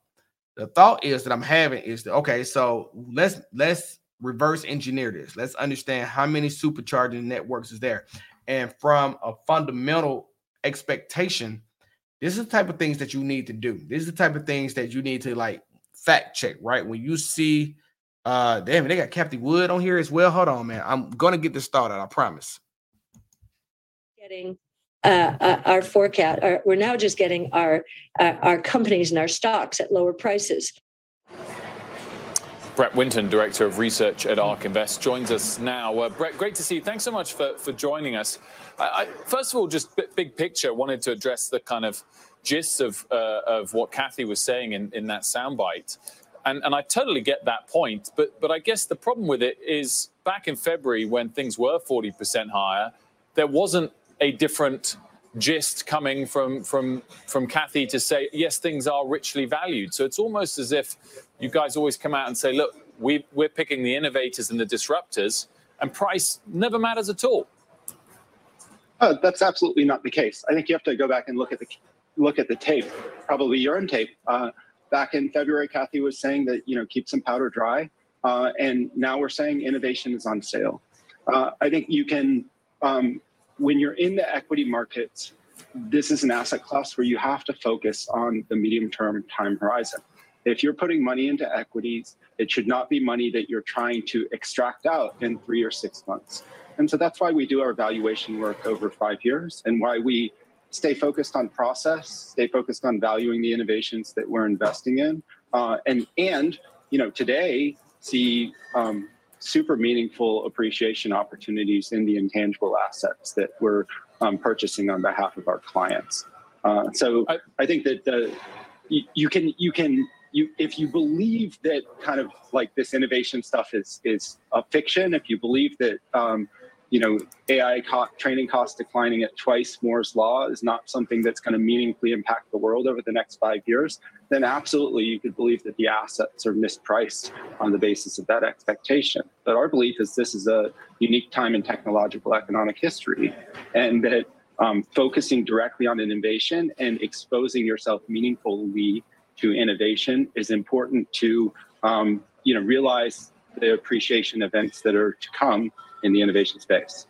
The thought is that I'm having is that okay. So let's let's reverse engineer this. Let's understand how many supercharging networks is there, and from a fundamental expectation, this is the type of things that you need to do. This is the type of things that you need to like fact check. Right when you see uh, damn, it! they got Cathie Wood on here as well. Hold on, man. I'm gonna get this started. I promise. Getting uh, uh, our forecast. Our, we're now just getting our uh, our companies and our stocks at lower prices. Brett Winton, Director of Research at ARK Invest, joins us now. Uh, Brett, great to see you. Thanks so much for, for joining us. I, I, first of all, just big picture, wanted to address the kind of gist of, uh, of what Cathie was saying in, in that soundbite and, and I totally get that point. But but I guess the problem with it is back in February when things were 40% higher, there wasn't a different gist coming from from from Cathie to say yes, things are richly valued. So it's almost as if you guys always come out and say, look, we we're picking the innovators and the disruptors, and price never matters at all. Uh, that's absolutely not the case. I think you have to go back and look at the look at the tape, probably your own tape. Uh, back in February, Cathie was saying that you know keep some powder dry, uh, and now we're saying innovation is on sale. Uh, I think you can, um, when you're in the equity markets, this is an asset class where you have to focus on the medium-term time horizon. If you're putting money into equities, it should not be money that you're trying to extract out in three or six months. And so that's why we do our valuation work over five years and why we stay focused on process, stay focused on valuing the innovations that we're investing in, uh, and and you know today see um, super meaningful appreciation opportunities in the intangible assets that we're um, purchasing on behalf of our clients. Uh, so I, I, think that the, you, you can you can you if you believe that kind of like this innovation stuff is is a fiction, if you believe that um, you know, AI co- training costs declining at twice Moore's law is not something that's going to meaningfully impact the world over the next five years, then absolutely you could believe that the assets are mispriced on the basis of that expectation. But our belief is this is a unique time in technological economic history, and that um, focusing directly on innovation and exposing yourself meaningfully to innovation is important to um, you know realize the appreciation events that are to come in the innovation space.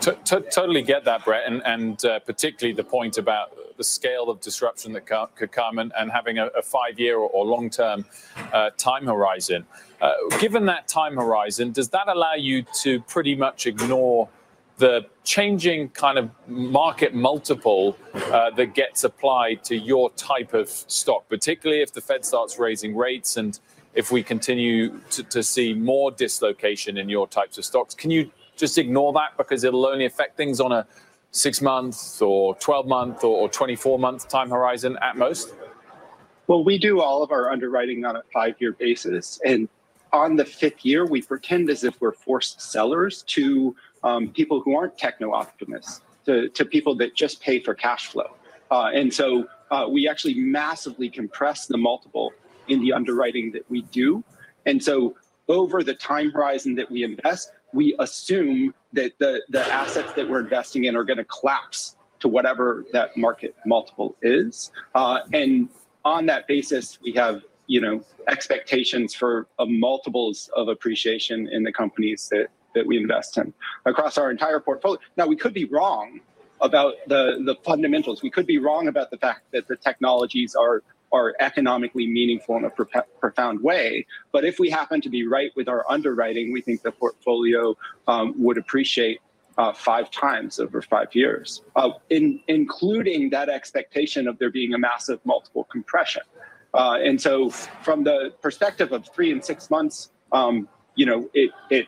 Totally get that, Brett, and, and uh, particularly the point about the scale of disruption that co- could come and, and having a, a five year or, or long term uh, time horizon. Uh, given that time horizon, does that allow you to pretty much ignore the changing kind of market multiple uh, that gets applied to your type of stock, particularly if the Fed starts raising rates and if we continue to, to see more dislocation in your types of stocks? Can you just ignore that because it'll only affect things on a six month or 12 month or 24 month time horizon at most? Well, we do all of our underwriting on a five year basis. And on the fifth year, we pretend as if we're forced sellers to um, people who aren't techno optimists, to, to people that just pay for cash flow. Uh, and so uh, we actually massively compress the multiple in the underwriting that we do. And so over the time horizon that we invest, we assume that the, the assets that we're investing in are going to collapse to whatever that market multiple is. Uh, and on that basis, we have you know expectations for multiples of appreciation in the companies that that we invest in across our entire portfolio. Now we could be wrong about the the fundamentals. We could be wrong about the fact that the technologies are are economically meaningful in a pro- profound way. But if we happen to be right with our underwriting, we think the portfolio um, would appreciate uh, five times over five years, uh, in, including that expectation of there being a massive multiple compression. Uh, and so, from the perspective of three and six months, um, you know, it, it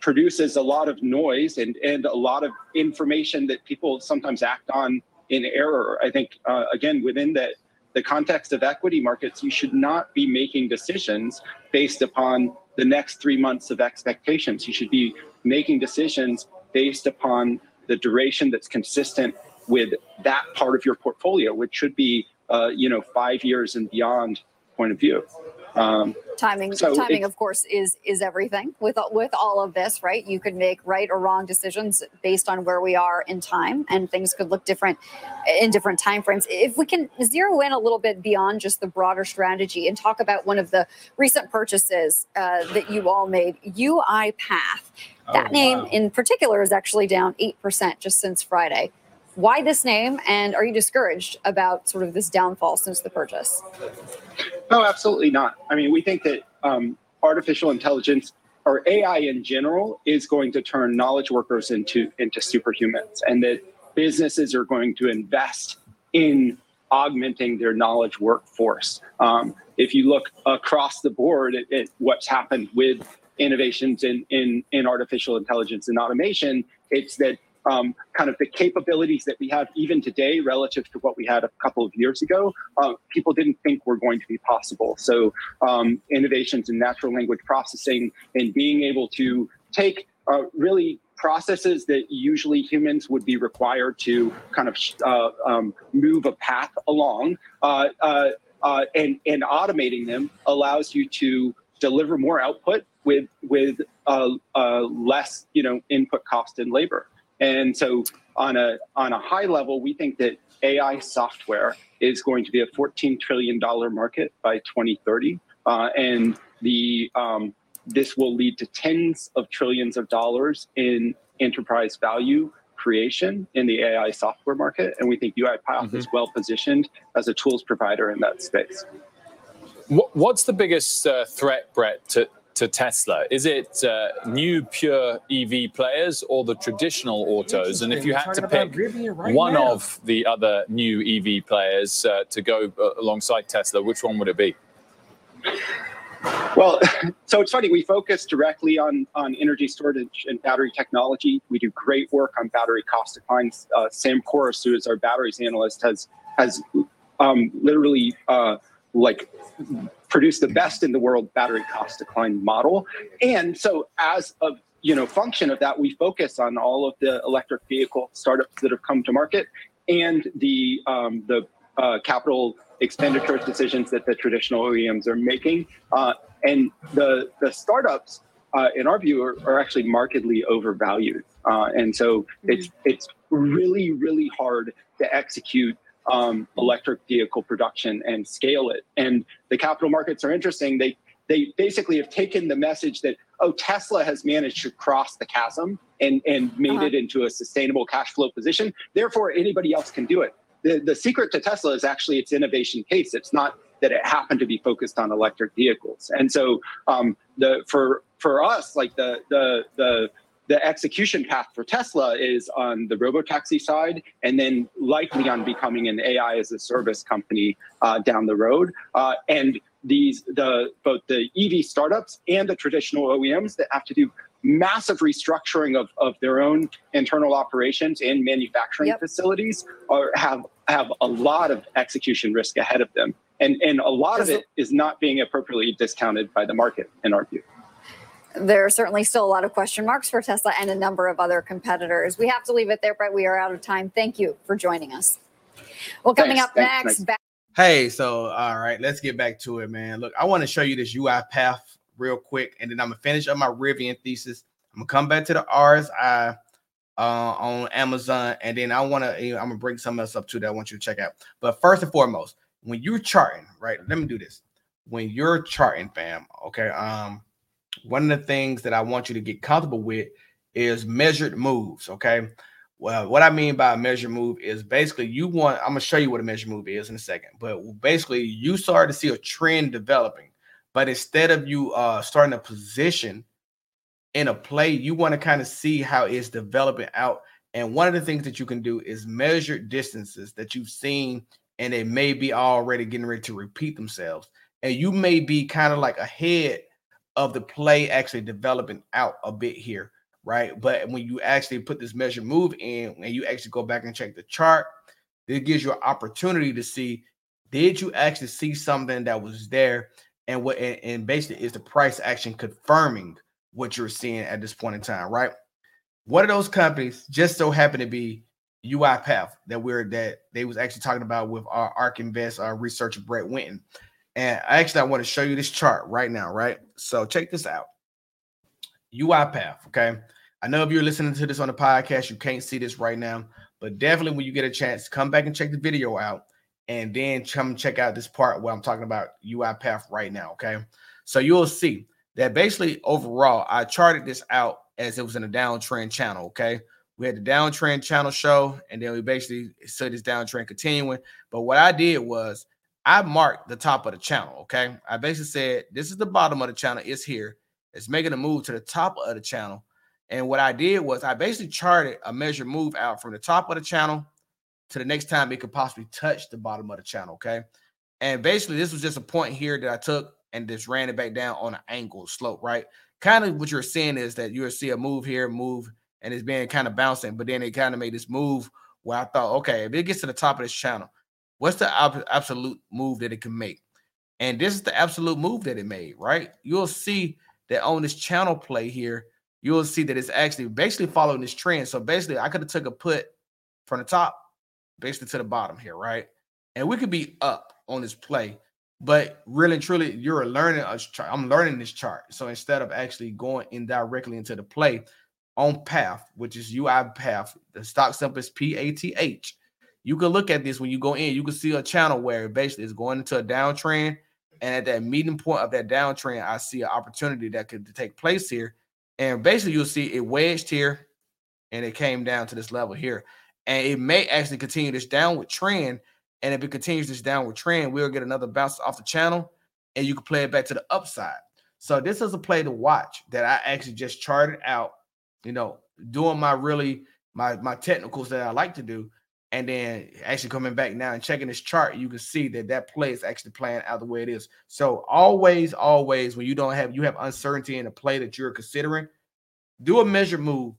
produces a lot of noise and, and a lot of information that people sometimes act on in error. I think, uh, again, within that the context of equity markets, you should not be making decisions based upon the next three months of expectations. You should be making decisions based upon the duration that's consistent with that part of your portfolio, which should be, uh, you know, five years and beyond point of view. Um, timing so timing of course is is everything with with all of this right? You could make right or wrong decisions based on where we are in time and things could look different in different time frames. If we can zero in a little bit beyond just the broader strategy and talk about one of the recent purchases uh, that you all made uipath that Oh, name wow. in particular is actually down 8% just since friday why this name and are you discouraged about sort of this downfall since the purchase No, absolutely not. I mean, we think that um, artificial intelligence or AI in general is going to turn knowledge workers into into superhumans, and that businesses are going to invest in augmenting their knowledge workforce. Um, if you look across the board at, at what's happened with innovations in, in in artificial intelligence and automation, it's that um, kind of the capabilities that we have even today relative to what we had a couple of years ago, uh, people didn't think were going to be possible. So um, innovations in natural language processing and being able to take uh, really processes that usually humans would be required to kind of uh, um, move a path along uh, uh, uh, and, and automating them allows you to deliver more output with with uh, uh, less you know input cost and labor. And so on a on a high level, we think that AI software is going to be a 14 trillion dollar market by 2030, uh, and the um, this will lead to tens of trillions of dollars in enterprise value creation in the AI software market. And we think UiPath is well positioned as a tools provider in that space. What's the biggest uh, threat, Brett, to, to Tesla? Is it uh, new pure EV players or the traditional autos? And if you had to pick right one now. of the other new EV players uh, to go uh, alongside Tesla, which one would it be? Well, so it's funny. We focus directly on on energy storage and battery technology. We do great work on battery cost declines. Uh, Sam Korus, who is our batteries analyst, has has um, literally uh, like produced the best in the world battery cost decline model. And so, as a you know function of that, we focus on all of the electric vehicle startups that have come to market and the um, the uh, capital expenditure decisions that the traditional OEMs are making. Uh, and the the startups, uh, in our view, are, are actually markedly overvalued. Uh, and so it's it's really really hard to execute um, electric vehicle production and scale it. And the capital markets are interesting. They they basically have taken the message that oh Tesla has managed to cross the chasm and and made Uh-huh. it into a sustainable cash flow position. Therefore, anybody else can do it the, the secret to Tesla is actually its innovation pace. It's not that it happened to be focused on electric vehicles. And so um, the for for us, like the the the the execution path for Tesla is on the robotaxi side, and then likely on becoming an AI as a service company uh, down the road. Uh, and these the both the EV startups and the traditional OEMs that have to do massive restructuring of, of their own internal operations and manufacturing yep. facilities are have have a lot of execution risk ahead of them. And and a lot of it is not being appropriately discounted by the market in our view there are certainly still a lot of question marks for Tesla and a number of other competitors. We have to leave it there, Brett. We are out of time. Thank you for joining us. Well, coming thanks, up thanks, next. Back- hey, so all right, let's get back to it, man. Look, I want to show you this UiPath real quick, and then I'm gonna finish up my Rivian thesis. I'm gonna come back to the RSI uh, on Amazon, and then I want to I'm gonna bring something else up too that I want you to check out. But first and foremost, when you're charting, right? Let me do this. When you're charting, fam, okay. Um, one of the things that I want you to get comfortable with is measured moves. Okay. Well, what I mean by a measured move is basically you want, I'm going to show you what a measured move is in a second, but basically you start to see a trend developing. But instead of you uh, starting a position in a play, you want to kind of see how it's developing out. And one of the things that you can do is measure distances that you've seen and they may be already getting ready to repeat themselves. And you may be kind of like ahead of the play actually developing out a bit here, right? But when you actually put this measure move in and you actually go back and check the chart, it gives you an opportunity to see did you actually see something that was there and what and, basically is the price action confirming what you're seeing at this point in time, right? One of those companies just so happened to be UiPath that we're that they was actually talking about with our ARK Invest, our researcher Brett Winton. And actually, I want to show you this chart right now, right? So check this out. UiPath, okay? I know if you're listening to this on the podcast, you can't see this right now, but definitely when you get a chance, come back and check the video out and then come check out this part where I'm talking about UiPath right now, okay? So you'll see that basically overall, I charted this out as it was in a downtrend channel, okay? We had the downtrend channel show, and then we basically saw this downtrend continuing. But what I did was I marked the top of the channel. Okay. I basically said, this is the bottom of the channel. It's here. It's making a move to the top of the channel. And what I did was I basically charted a measure move out from the top of the channel to the next time it could possibly touch the bottom of the channel. Okay. And basically, this was just a point here that I took and just ran it back down on an angle slope, right? Kind of what you're seeing is that you'll see a move here, move, and it's being kind of bouncing, but then it kind of made this move where I thought, okay, if it gets to the top of this channel, What's the ab- absolute move that it can make? And this is the absolute move that it made, right? You'll see that on this channel play here, you'll see that it's actually basically following this trend. So basically, I could have took a put from the top, basically to the bottom here, right? And we could be up on this play, but really and truly, you're learning a chart. I'm learning this chart. So instead of actually going in directly into the play on path, which is UI path, the stock symbol is P A T H you can look at this when you go in. You can see a channel where basically it's going into a downtrend, and at that meeting point of that downtrend, I see an opportunity that could take place here. And basically, you'll see it wedged here, and it came down to this level here, and it may actually continue this downward trend. And if it continues this downward trend, we'll get another bounce off the channel, and you can play it back to the upside. So this is a play to watch that I actually just charted out. You know, doing my really my my technicals that I like to do and then actually coming back now and checking this chart, you can see that that play is actually playing out the way it is. So always, always, when you don't have you have uncertainty in a play that you're considering, do a measure move,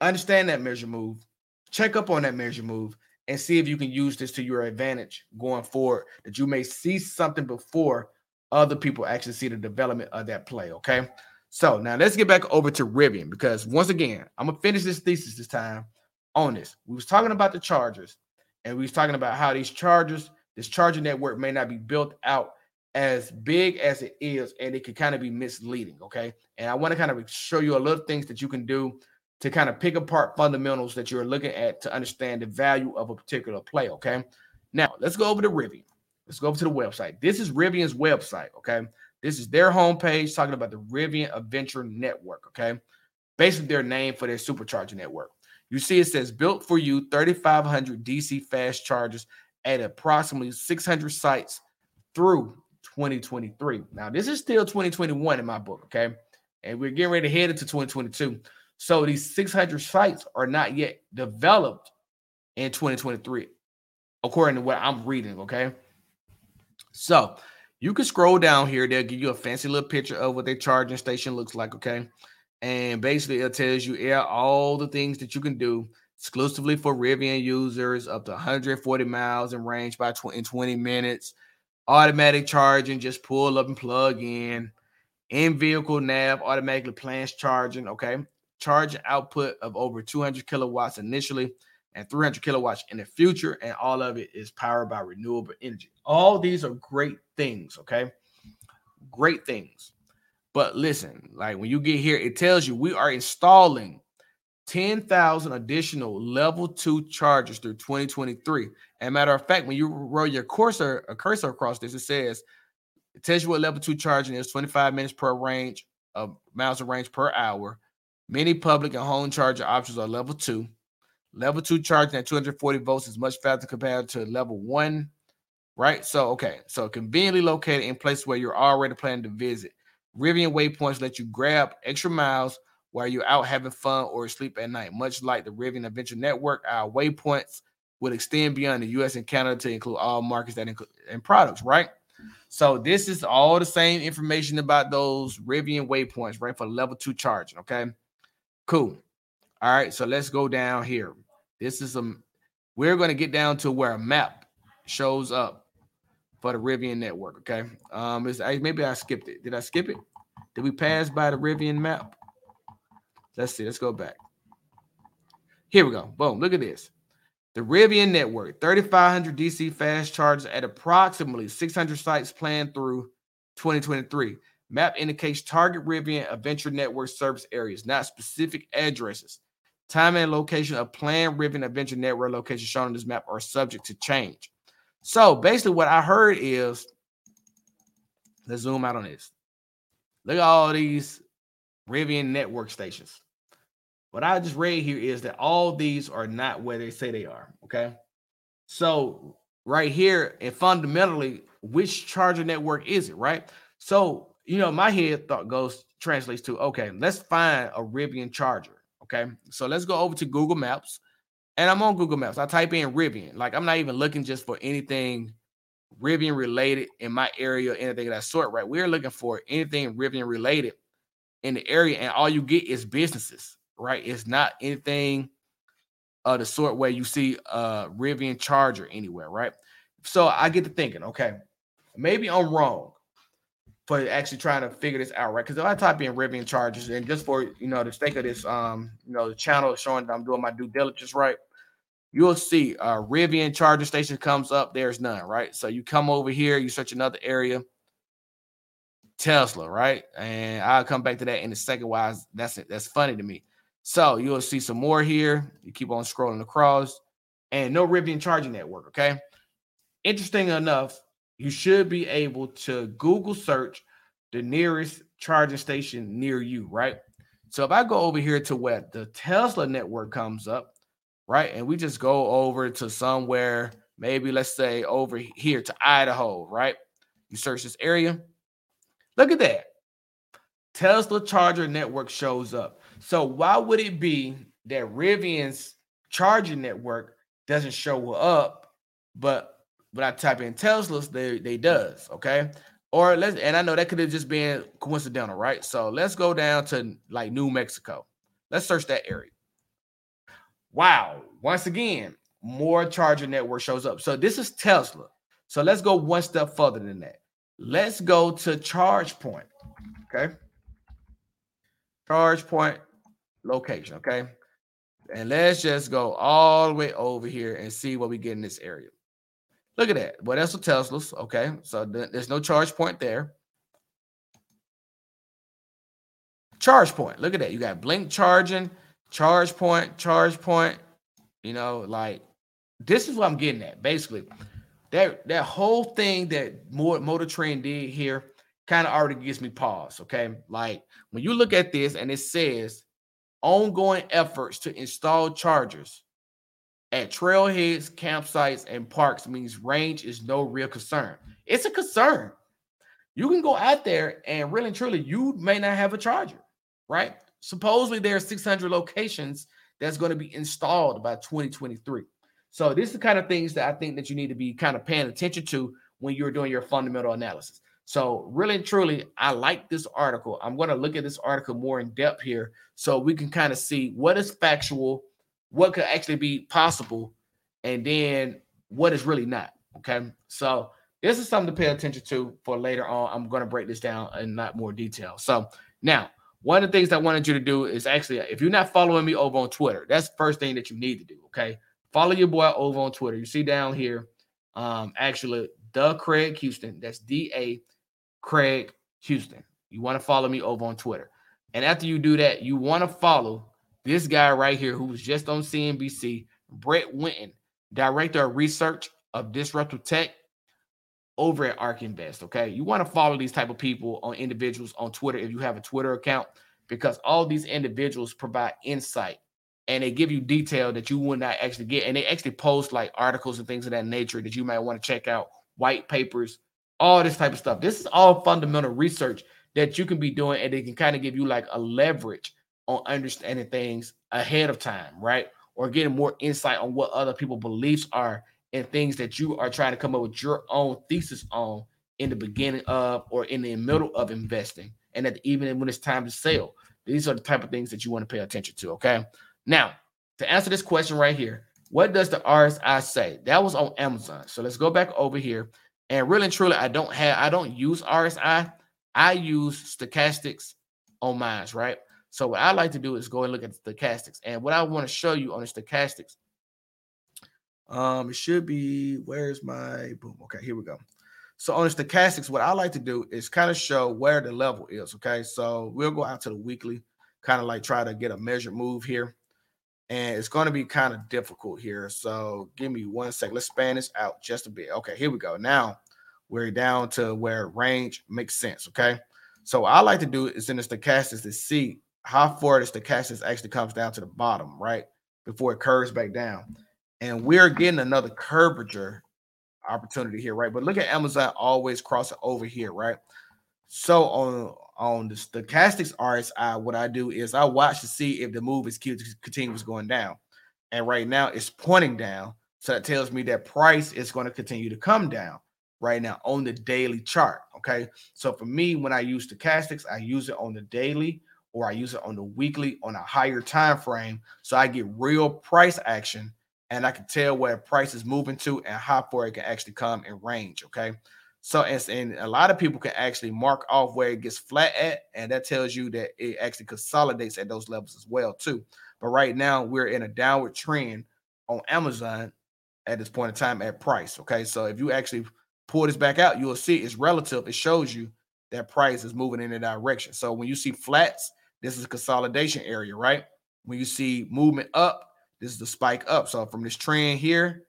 understand that measure move, check up on that measure move, and see if you can use this to your advantage going forward. That you may see something before other people actually see the development of that play. Okay. So now let's get back over to Rivian because once again, I'm gonna finish this thesis this time on this. We was talking about the Chargers, and we was talking about how these Chargers, this Charger network may not be built out as big as it is, and it could kind of be misleading. Okay, and I want to kind of show you a little things that you can do to kind of pick apart fundamentals that you're looking at to understand the value of a particular play. Okay, now let's go over to Rivian. Let's go over to the website. This is Rivian's website. Okay, this is their homepage talking about the Rivian Adventure Network. Okay, basically their name for their supercharger network. You see, it says built for you 3,500 DC fast chargers at approximately 600 sites through 2023. Now, this is still 2021 in my book, okay? And we're getting ready to head into 2022. So these 600 sites are not yet developed in 2023, according to what I'm reading, okay? So you can scroll down here. They'll give you a fancy little picture of what their charging station looks like, okay? And basically, it tells you yeah, all the things that you can do exclusively for Rivian users up to 140 miles in range by 20, in 20 minutes. Automatic charging, just pull up and plug in. In vehicle nav automatically plans charging. Okay. Charge output of over 200 kilowatts initially and 300 kilowatts in the future. And all of it is powered by renewable energy. All these are great things. Okay. Great things. But listen, like when you get here, it tells you we are installing 10,000 additional level two chargers through 2023. And matter of fact, when you roll your cursor, a cursor across this, it says, it tells you what level two charging is 25 minutes per range of miles of range per hour. Many public and home charger options are level two. Level two charging at 240 volts is much faster compared to level one, right? So, okay, so conveniently located in places where you're already planning to visit. Rivian waypoints let you grab extra miles while you're out having fun or asleep at night. Much like the Rivian Adventure Network, our waypoints would extend beyond the US and Canada to include all markets that include and products, right? So this is all the same information about those Rivian waypoints, right? For level two charging. Okay. Cool. All right. So let's go down here. This is some we're going to get down to where a map shows up for the Rivian network. Okay. Um, is maybe I skipped it. Did I skip it? Did we pass by the Rivian map? Let's see. Let's go back. Here we go. Boom. Look at this. The Rivian network, 3,500 DC fast chargers at approximately 600 sites planned through 2023. Map indicates target Rivian Adventure Network service areas, not specific addresses. Time and location of planned Rivian Adventure Network locations shown on this map are subject to change. So basically, what I heard is let's zoom out on this. Look at all these Rivian network stations. What I just read here is that all these are not where they say they are. Okay. So, right here, and fundamentally, which charger network is it? Right. So, you know, my head thought goes translates to okay, let's find a Rivian charger. Okay. So, let's go over to Google Maps and I'm on Google Maps. I type in Rivian. Like I'm not even looking just for anything Rivian related in my area, or anything of that sort, right? We're looking for anything Rivian related in the area, and all you get is businesses, right? It's not anything of the sort where you see a Rivian charger anywhere, right? So I get to thinking, okay, maybe I'm wrong for actually trying to figure this out, right? Because if I type in Rivian charges, and just for you know the sake of this, um, you know, the channel showing that I'm doing my due diligence right, you'll see uh Rivian charging station comes up. There's none, right? So you come over here, you search another area, Tesla, right? And I'll come back to that in a second. Why that's that's funny to me. So you'll see some more here. You keep on scrolling across, and no Rivian charging network. Okay. Interesting enough, you should be able to Google search the nearest charging station near you, right? So if I go over here to where the Tesla network comes up, right? And we just go over to somewhere, maybe let's say over here to Idaho, right? You search this area. Look at that. Tesla charger network shows up. So why would it be that Rivian's charging network doesn't show up, but but I type in Teslas, they they does okay. Or let's and I know that could have just been coincidental, right? So let's go down to like New Mexico. Let's search that area. Wow, once again, more charger network shows up. So this is Tesla. So let's go one step further than that. Let's go to ChargePoint. Okay. ChargePoint location. Okay. And let's just go all the way over here and see what we get in this area. Look at that. Well, that's a Teslas. Okay. So there's no ChargePoint there. ChargePoint. Look at that. You got blink charging, ChargePoint, charge point. You know, like this is what I'm getting at. Basically, that that whole thing that Motor Trend did here kind of already gives me pause. Okay. Like when you look at this and it says ongoing efforts to install chargers at trailheads, campsites, and parks means range is no real concern. It's a concern. You can go out there and really and truly, you may not have a charger, right? Supposedly there are 600 locations that's going to be installed by 2023. So this is the kind of things that I think that you need to be kind of paying attention to when you're doing your fundamental analysis. So really and truly, I like this article. I'm going to look at this article more in depth here so we can kind of see what is factual, what could actually be possible, and then what is really not. Okay. So this is something to pay attention to for later on. I'm going to break this down in not more detail. So now, one of the things I wanted you to do is actually, if you're not following me over on Twitter, that's the first thing that you need to do. Okay. Follow your boy over on Twitter. You see down here, um, actually, the Craig Houston. That's D A Craig Houston. You want to follow me over on Twitter. And after you do that, you want to follow this guy right here who was just on CNBC, Brett Winton, Director of Research of Disruptive Tech over at ARK Invest. Okay. You want to follow these type of people on individuals on Twitter if you have a Twitter account, because all these individuals provide insight and they give you detail that you would not actually get. And they actually post like articles and things of that nature that you might want to check out, white papers, all this type of stuff. This is all fundamental research that you can be doing, and they can kind of give you like a leverage on understanding things ahead of time, right? Or getting more insight on what other people beliefs are and things that you are trying to come up with your own thesis on in the beginning of or in the middle of investing, and that even when it's time to sell. These are the type of things that you want to pay attention to. Okay. Now, to answer this question right here, what does the RSI say? That was on Amazon. So let's go back over here. And really and truly, I don't have, I don't use RSI. I use stochastics on mine, right? So what I like to do is go and look at the stochastics. And what I want to show you on the stochastics, um, it should be where's my boom? Okay, here we go. So on the stochastics, what I like to do is kind of show where the level is. Okay, so we'll go out to the weekly, kind of like try to get a measured move here and it's going to be kind of difficult here. So give me one sec. Let's span this out just a bit. Okay, here we go. Now we're down to where range makes sense. Okay, so I like to do is in the stochastics to see how far the stochastics actually comes down to the bottom, right before it curves back down, and we're getting another curvature opportunity here, right? But look at Amazon always crossing over here, right? So on on the stochastics RSI, what I do is I watch to see if the move is continues going down. And right now it's pointing down. So that tells me that price is going to continue to come down right now on the daily chart. Okay. So for me, when I use stochastics, I use it on the daily or I use it on the weekly on a higher time frame. So I get real price action and I can tell where price is moving to and how far it can actually come in range. Okay. So and, and a lot of people can actually mark off where it gets flat at, and that tells you that it actually consolidates at those levels as well too. But right now we're in a downward trend on Amazon at this point in time at price. Okay, so if you actually pull this back out, you'll see it's relative. It shows you that price is moving in a direction. So when you see flats, this is a consolidation area, right? When you see movement up, this is the spike up. So from this trend here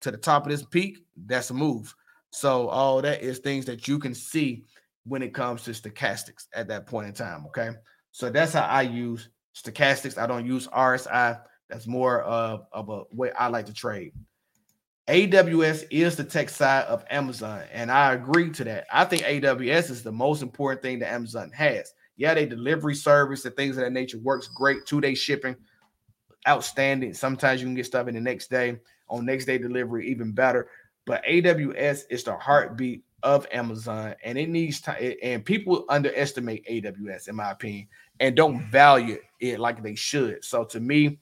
to the top of this peak, that's a move. So all that is things that you can see when it comes to stochastics at that point in time. Okay. So that's how I use stochastics. I don't use RSI. That's more of, of a way I like to trade. AWS is the tech side of Amazon, and I agree to that. I think AWS is the most important thing that Amazon has. Yeah, they delivery service and things of that nature works great. Two day shipping, outstanding. Sometimes you can get stuff in the next day. On next day delivery, even better. But AWS is the heartbeat of Amazon, and it needs time. And people underestimate AWS, in my opinion, and don't value it like they should. So to me,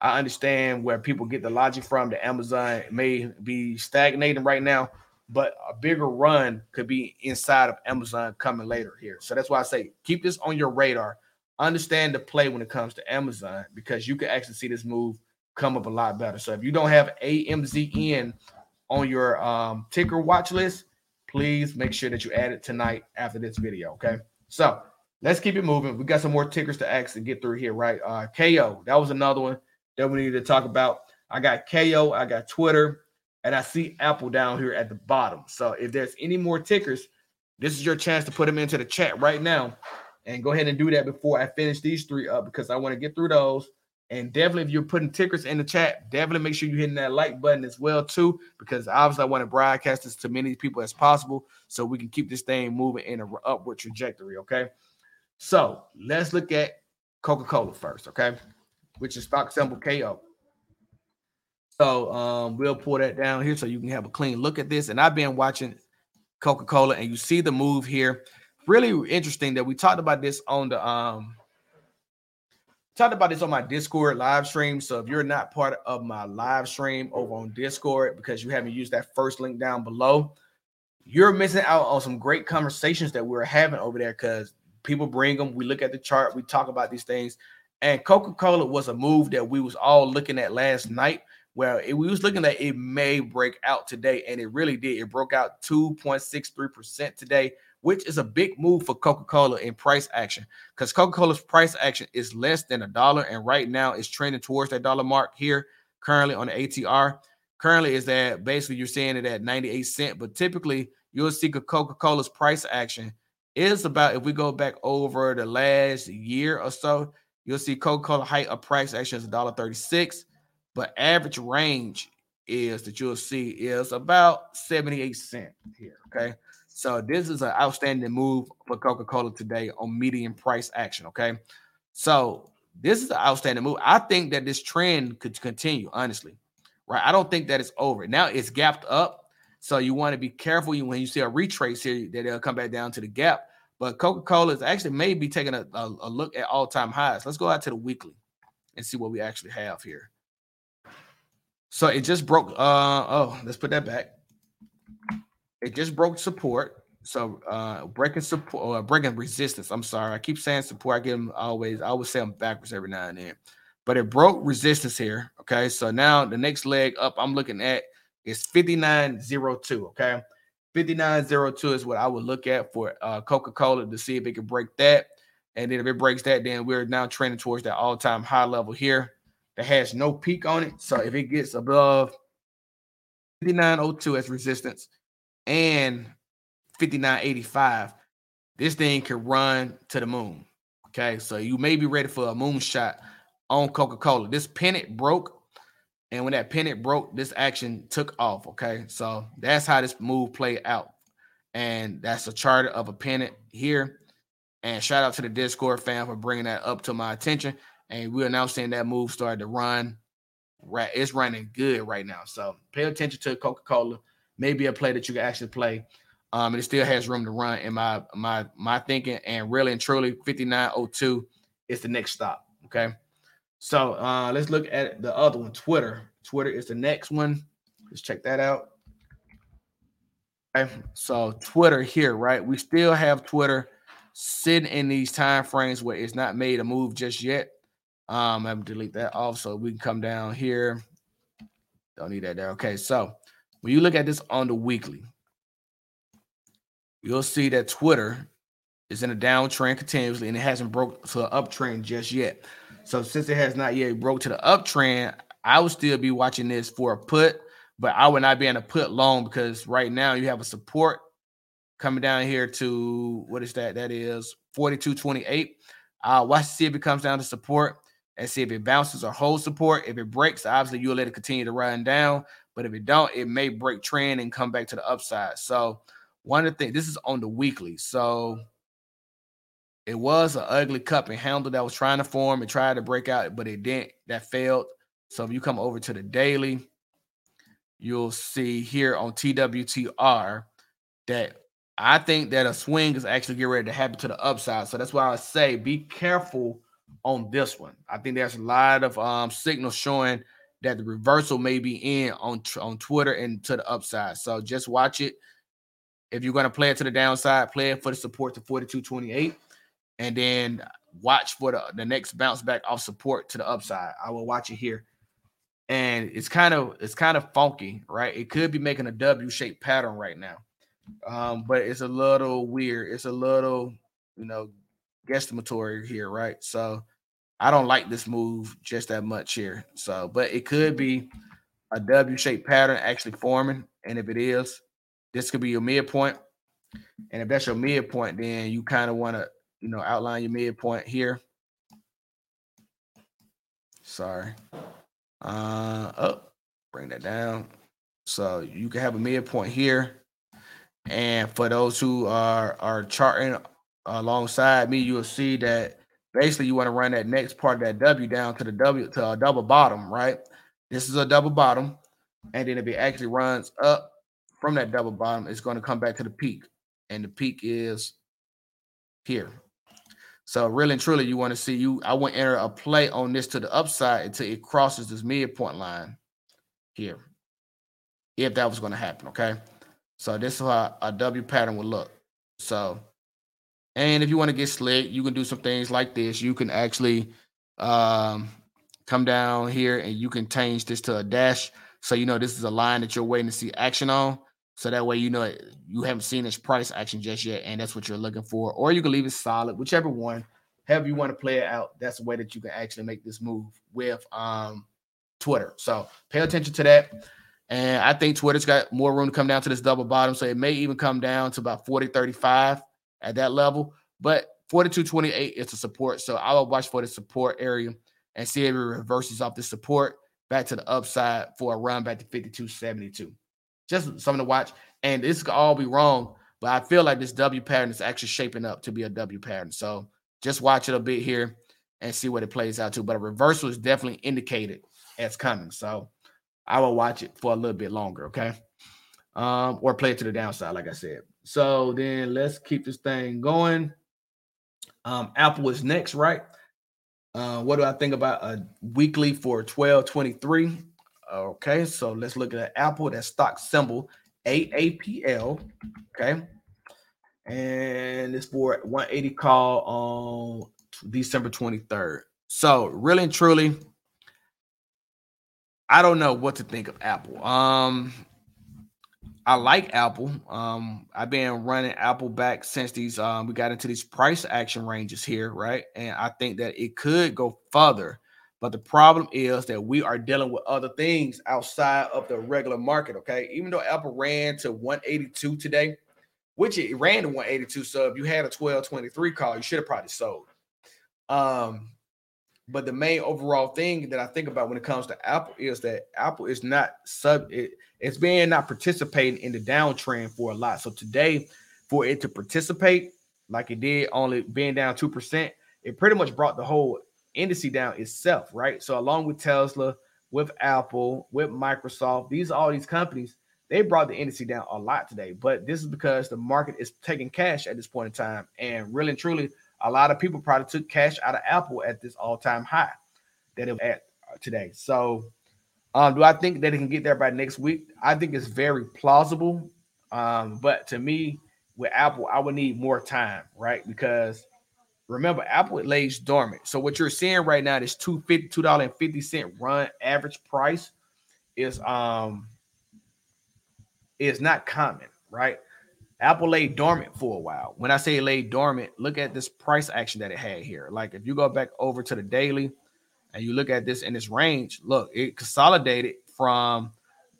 I understand where people get the logic from. The Amazon may be stagnating right now, but a bigger run could be inside of Amazon coming later here. So that's why I say keep this on your radar. Understand the play when it comes to Amazon because you can actually see this move come up a lot better. So if you don't have AMZN on your um, ticker watch list, please make sure that you add it tonight after this video. Okay. So let's keep it moving. We got some more tickers to actually get through here, right? Uh, KO, that was another one that we needed to talk about. I got KO, I got Twitter, and I see Apple down here at the bottom. So if there's any more tickers, this is your chance to put them into the chat right now. and go ahead and do that before I finish these three up because I want to get through those. And definitely, if you're putting tickers in the chat, definitely make sure you're hitting that like button as well too, because obviously I want to broadcast this to many people as possible, so we can keep this thing moving in an upward trajectory. Okay, so let's look at Coca-Cola first. Okay, which is stock symbol KO. So um, we'll pull that down here so you can have a clean look at this. And I've been watching Coca-Cola, and you see the move here. Really interesting that we talked about this on the um talked about this on my Discord live stream. So if you're not part of my live stream over on Discord because you haven't used that first link down below, you're missing out on some great conversations that we're having over there because people bring them. We look at the chart, we talk about these things. And Coca-Cola was a move that we was all looking at last night where it, we was looking at it may break out today, and it really did. It broke out 2.63% today, which is a big move for Coca-Cola in price action because Coca-Cola's price action is less than a dollar, and right now it's trending towards that dollar mark here currently on the ATR. Currently is that basically you're seeing it at 98 cent, but typically you'll see Coca-Cola's price action is about if we go back over the last year or so, you'll see Coca-Cola height of price action is $1.36, but average range is that you'll see is about 78 cent here. Okay. So this is an outstanding move for Coca-Cola today on median price action. Okay. So this is an outstanding move. I think that this trend could continue, honestly. Right. I don't think that it's over. Now it's gapped up. So you want to be careful when you see a retrace here that it'll come back down to the gap. But Coca-Cola is actually maybe taking a, a, a look at all-time highs. Let's go out to the weekly and see what we actually have here. So it just broke. Uh oh, let's put that back. It just broke support. So uh breaking support, uh, breaking resistance. I'm sorry, I keep saying support. I get them always. I always say them backwards every now and then. But it broke resistance here. Okay, so now the next leg up I'm looking at is 5902. Okay, 5902 is what I would look at for uh, Coca Cola to see if it can break that. And then if it breaks that, then we're now trending towards that all time high level here that has no peak on it. So if it gets above 5902 as resistance and 5985, this thing can run to the moon. Okay, so you may be ready for a moonshot on Coca Cola. This pennant broke and when that pennant broke, this action took off. Okay. So that's how this move played out. And that's a chart of a pennant here. And shout out to the Discord fan for bringing that up to my attention. And we're now seeing that move started to run. Right, it's running good right now. So pay attention to Coca Cola. Maybe a play that you can actually play. Um, and it still has room to run in my my my thinking. And really and truly, 5902 is the next stop. Okay. So uh, let's look at the other one, Twitter. Twitter is the next one. Let's check that out. Okay, so Twitter here, right? We still have Twitter sitting in these time frames where it's not made a move just yet. Um, I'm delete that off so we can come down here. Don't need that there. Okay, so when you look at this on the weekly, you'll see that Twitter is in a downtrend continuously and it hasn't broke to an uptrend just yet. So since it has not yet broke to the uptrend, I would still be watching this for a put, but I would not be in a put long because right now you have a support coming down here to what is that? That is 42.28. Uh, watch to see if it comes down to support and see if it bounces or holds support. If it breaks, obviously you'll let it continue to run down. But if it don't, it may break trend and come back to the upside. So one of the things, this is on the weekly. So it was an ugly cup and handle that was trying to form and tried to break out, but it didn't. That failed. So if you come over to the daily, you'll see here on TWTR that I think that a swing is actually getting ready to happen to the upside. So that's why I say be careful on this one. I think there's a lot of um, signals showing that the reversal may be in on on Twitter and to the upside. So just watch it. If you're going to play it to the downside, play it for the support to 42.28 and then watch for the, the next bounce back off support to the upside. I will watch it here. And it's kind of it's kind of funky, right? It could be making a W-shaped pattern right now. Um, but it's a little weird. It's a little, you know, guesstimatory here, right? So I don't like this move just that much here. So, but it could be a W-shaped pattern actually forming. And if it is, this could be your midpoint. And if that's your midpoint, then you kind of want to you know, outline your midpoint here. Sorry. Uh, oh, bring that down. So you can have a midpoint here. And for those who are are charting alongside me, you'll see that basically you want to run that next part of that W down to the W to a double bottom, right? This is a double bottom. And then if it actually runs up from that double bottom, it's going to come back to the peak. And the peak is here. So really and truly, you want to see you. I want to enter a play on this to the upside until it crosses this midpoint line here. If that was going to happen, okay. So this is how a W pattern would look. So, and if you want to get slick, you can do some things like this. You can actually um, come down here and you can change this to a dash. So you know this is a line that you're waiting to see action on. So that way you know you haven't seen this price action just yet, and that's what you're looking for. Or you can leave it solid, whichever one, however you want to play it out. That's the way that you can actually make this move with um, Twitter. So pay attention to that. And I think Twitter's got more room to come down to this double bottom. So it may even come down to about 40, 35 at that level. But 42, 28 is a support. So I will watch for the support area and see if it reverses off the support back to the upside for a run back to 52, 72. Just something to watch. And this could all be wrong, but I feel like this W pattern is actually shaping up to be a W pattern. So just watch it a bit here and see what it plays out to. But a reversal is definitely indicated as coming. So I will watch it for a little bit longer, okay? Um, or play it to the downside, like I said. So then let's keep this thing going. Um, Apple is next, right? Uh, what do I think about a weekly for 1223? Okay, so let's look at Apple, that stock symbol AAPL. Okay, and it's for 180 call on December 23rd. So, really and truly, I don't know what to think of Apple. Um, I like Apple. Um, I've been running Apple back since these um we got into these price action ranges here, right? And I think that it could go further. But the problem is that we are dealing with other things outside of the regular market. Okay. Even though Apple ran to 182 today, which it ran to 182. So if you had a 1223 call, you should have probably sold. Um, but the main overall thing that I think about when it comes to Apple is that Apple is not sub it, it's been not participating in the downtrend for a lot. So today, for it to participate like it did, only being down two percent, it pretty much brought the whole indice down itself, right? So along with Tesla, with Apple, with Microsoft, these all these companies, they brought the indice down a lot today. But this is because the market is taking cash at this point in time, and really and truly, a lot of people probably took cash out of Apple at this all-time high that it was at today. So, um, do I think that it can get there by next week? I think it's very plausible. Um, but to me, with Apple, I would need more time, right? Because Remember, Apple lays dormant. So what you're seeing right now, this two fifty two dollar and fifty cent run average price is um is not common, right? Apple lay dormant for a while. When I say lay dormant, look at this price action that it had here. Like if you go back over to the daily and you look at this in this range, look, it consolidated from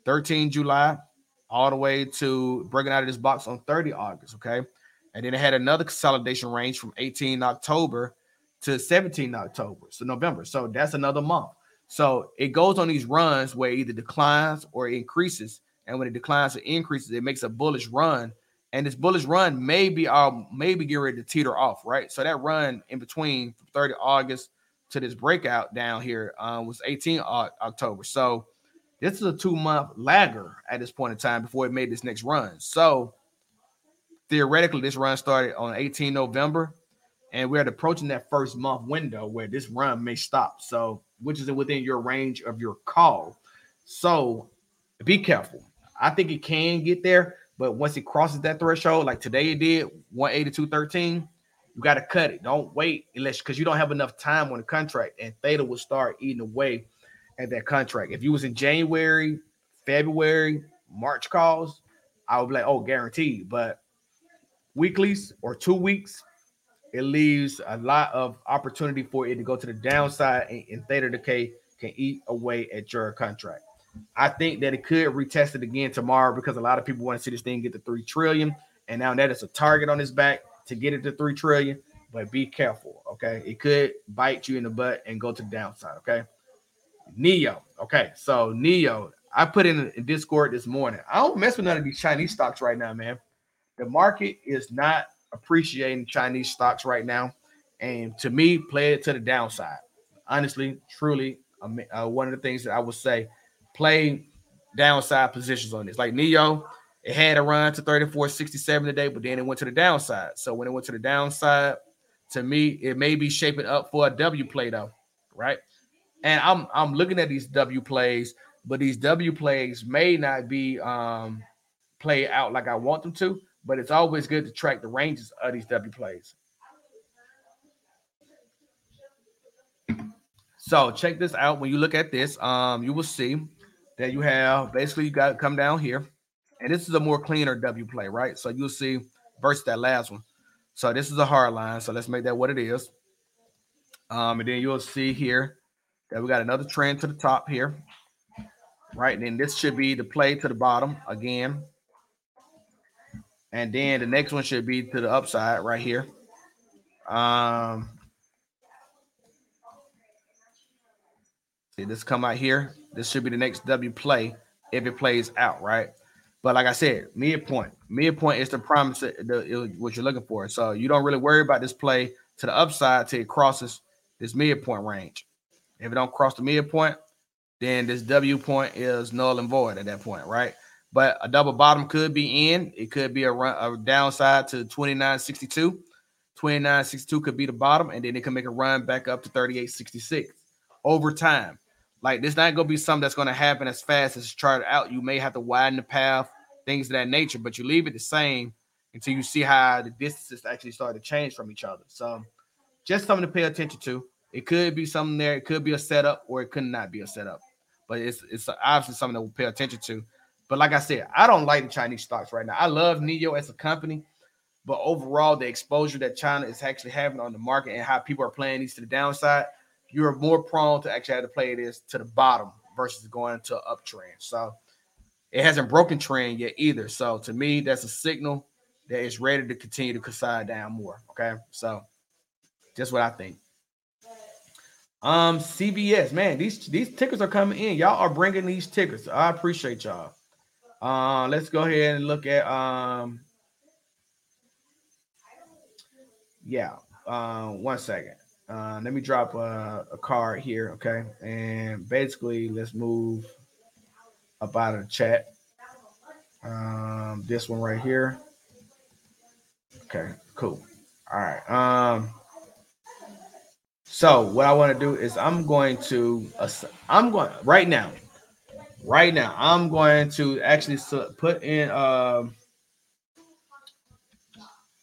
13 July all the way to breaking out of this box on 30 August. Okay. And then it had another consolidation range from 18 October to 17 October, so November. So that's another month. So it goes on these runs where it either declines or increases. And when it declines or increases, it makes a bullish run. And this bullish run may be um maybe get ready to teeter off, right? So that run in between from 30 August to this breakout down here uh, was 18 October. So this is a two month lagger at this point in time before it made this next run. So theoretically, this run started on 18 November, and we're approaching that first month window where this run may stop. So, which is within your range of your call. So, be careful. I think it can get there, but once it crosses that threshold, like today it did 182.13, you got to cut it. Don't wait unless because you don't have enough time on the contract, and Theta will start eating away at that contract. If you was in January, February, March calls, I would be like, oh, guaranteed. But weeklies or two weeks, it leaves a lot of opportunity for it to go to the downside and, and theta decay can eat away at your contract. I think that it could retest it again tomorrow because a lot of people want to see this thing get to three trillion, and now that is a target on his back to get it to three trillion. but be careful. Okay, it could bite you in the butt and go to the downside. Okay, NIO. Okay, so NIO, I put in, Discord this morning. I don't mess with none of these Chinese stocks right now, man. The market is not appreciating Chinese stocks right now, and to me, play it to the downside. Honestly, truly, uh, one of the things that I would say, play downside positions on this. Like NIO, it had a run to 34.67 today, but then it went to the downside. So when it went to the downside, to me, it may be shaping up for a W play though, right? And I'm I'm looking at these W plays, but these W plays may not be um play out like I want them to, but it's always good to track the ranges of these W plays. So check this out. When you look at this, um, you will see that you have basically you got to come down here, and this is a more cleaner W play, right? So you'll see versus that last one. So this is a hard line. So let's make that what it is. Um, and then you'll see here that we got another trend to the top here, right? And then this should be the play to the bottom again. And then the next one should be to the upside right here. Um, See, this come out here. This should be the next W play if it plays out, right? But like I said, midpoint. Is the promise the, what you're looking for. So you don't really worry about this play to the upside till it crosses this midpoint range. If it don't cross the midpoint, then this W point is null and void at that point, right? But a double bottom could be in. It could be a, run, a downside to 29.62. 29.62 could be the bottom, and then it can make a run back up to 38.66 over time. Like this not gonna be something that's gonna happen as fast as it's charted out. You may have to widen the path, things of that nature, but you leave it the same until you see how the distances actually start to change from each other. So just something to pay attention to. It could be something there, it could be a setup, or it could not be a setup. But it's it's obviously something that we'll pay attention to. But like I said, I don't like the Chinese stocks right now. I love NIO as a company, but overall, the exposure that China is actually having on the market and how people are playing these to the downside, you're more prone to actually have to play this to the bottom versus going to uptrend. So it hasn't broken trend yet either. So to me, that's a signal that it's ready to continue to consolidate down more. Okay. So just what I think. Um, CVS, man, these these tickers are coming in. Y'all are bringing these tickers. I appreciate y'all. Uh, let's go ahead and look at um, yeah. Uh, one second. Uh, let me drop a, a card here, okay? And basically, let's move up out of the chat. Um, this one right here. Okay, cool. All right. Um, so what I want to do is I'm going to I'm going right now, right now. I'm going to actually put in um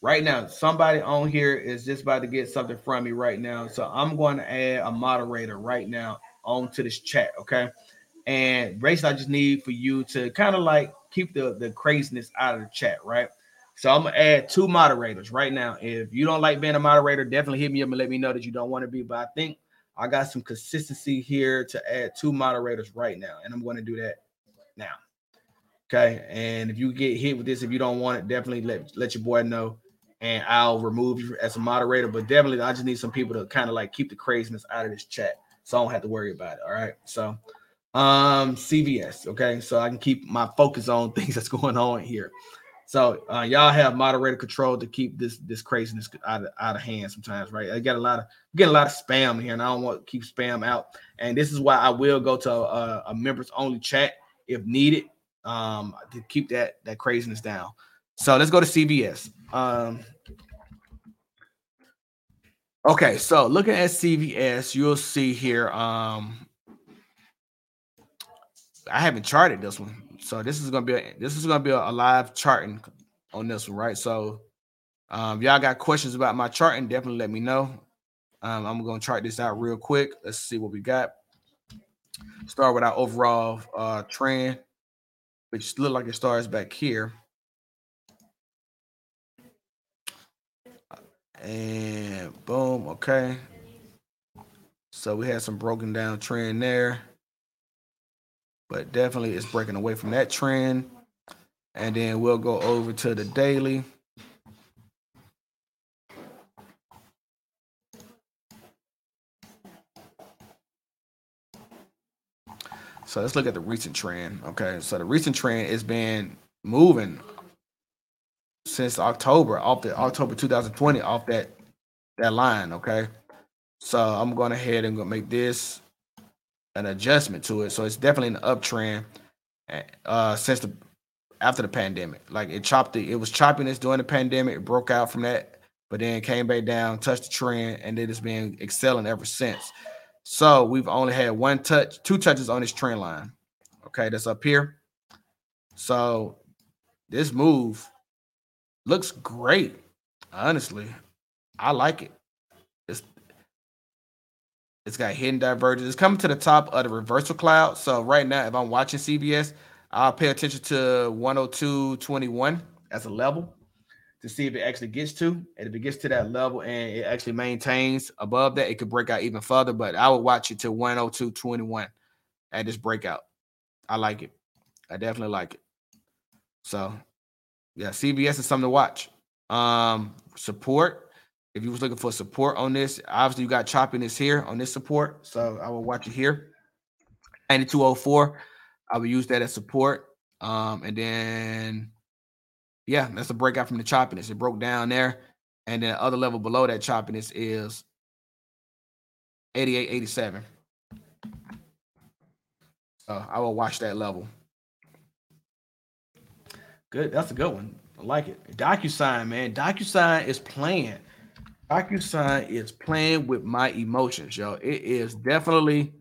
right now somebody on here is just about to get something from me right now so i'm going to add a moderator right now onto this chat okay and basically i just need for you to kind of like keep the the craziness out of the chat right so i'm gonna add two moderators right now if you don't like being a moderator definitely hit me up and let me know that you don't want to be but i think i got some consistency here to add two moderators right now and i'm to do that now okay and if you get hit with this if you don't want it definitely let let your boy know and I'll remove you as a moderator. But definitely, I just need some people to kind of like keep the craziness out of this chat, so I don't have to worry about it. All right. So, um, CVS. Okay, so I can keep my focus on things that's going on here. So uh, y'all have moderator control to keep this this craziness out of, out of hand sometimes, right? I get a lot of get a lot of spam here, and I don't want to keep spam out. And this is why I will go to a, a members only chat if needed um, to keep that that craziness down. So let's go to CVS. Um, okay, so looking at CVS, you'll see here. Um, I haven't charted this one, so this is gonna be a, this is gonna be a, a live charting on this one, right? So, um, y'all got questions about my charting? Definitely let me know. Um, I'm gonna chart this out real quick. Let's see what we got. Start with our overall uh, trend, which look like it starts back here. And boom, okay. So we had some broken down trend there but definitely it's breaking away from that trend. And then we'll go over to the daily. So let's look at the recent trend. Okay, so the recent trend has been moving since October, off the October 2020, off that that line. Okay, so I'm going ahead and going to make this an adjustment to it. So it's definitely an uptrend uh, since the after the pandemic. Like it chopped it, it was choppiness during the pandemic, it broke out from that, but then came back down, touched the trend, and then it's been excelling ever since. So we've only had one touch, two touches on this trend line. Okay, that's up here. So this move looks great. Honestly, I like it. It's got hidden divergence. It's coming to the top of the reversal cloud. So right now, if I'm watching CVS, I'll pay attention to 102.21 as a level to see if it actually gets to. And if it gets to that level and it actually maintains above that, it could break out even further. But I would watch it to 102.21 at this breakout. I like it. I definitely like it. So yeah, CVS is something to watch. Um, support. If you was looking for support on this, obviously you got choppiness here on this support. So I will watch it here. 9204. I would use that as support. Um, and then yeah, that's a breakout from the choppiness. It broke down there. And then other level below that choppiness is 8887. So I will watch that level. Good. That's a good one. I like it. DocuSign, man. DocuSign is playing. DocuSign is playing with my emotions, yo. It is definitely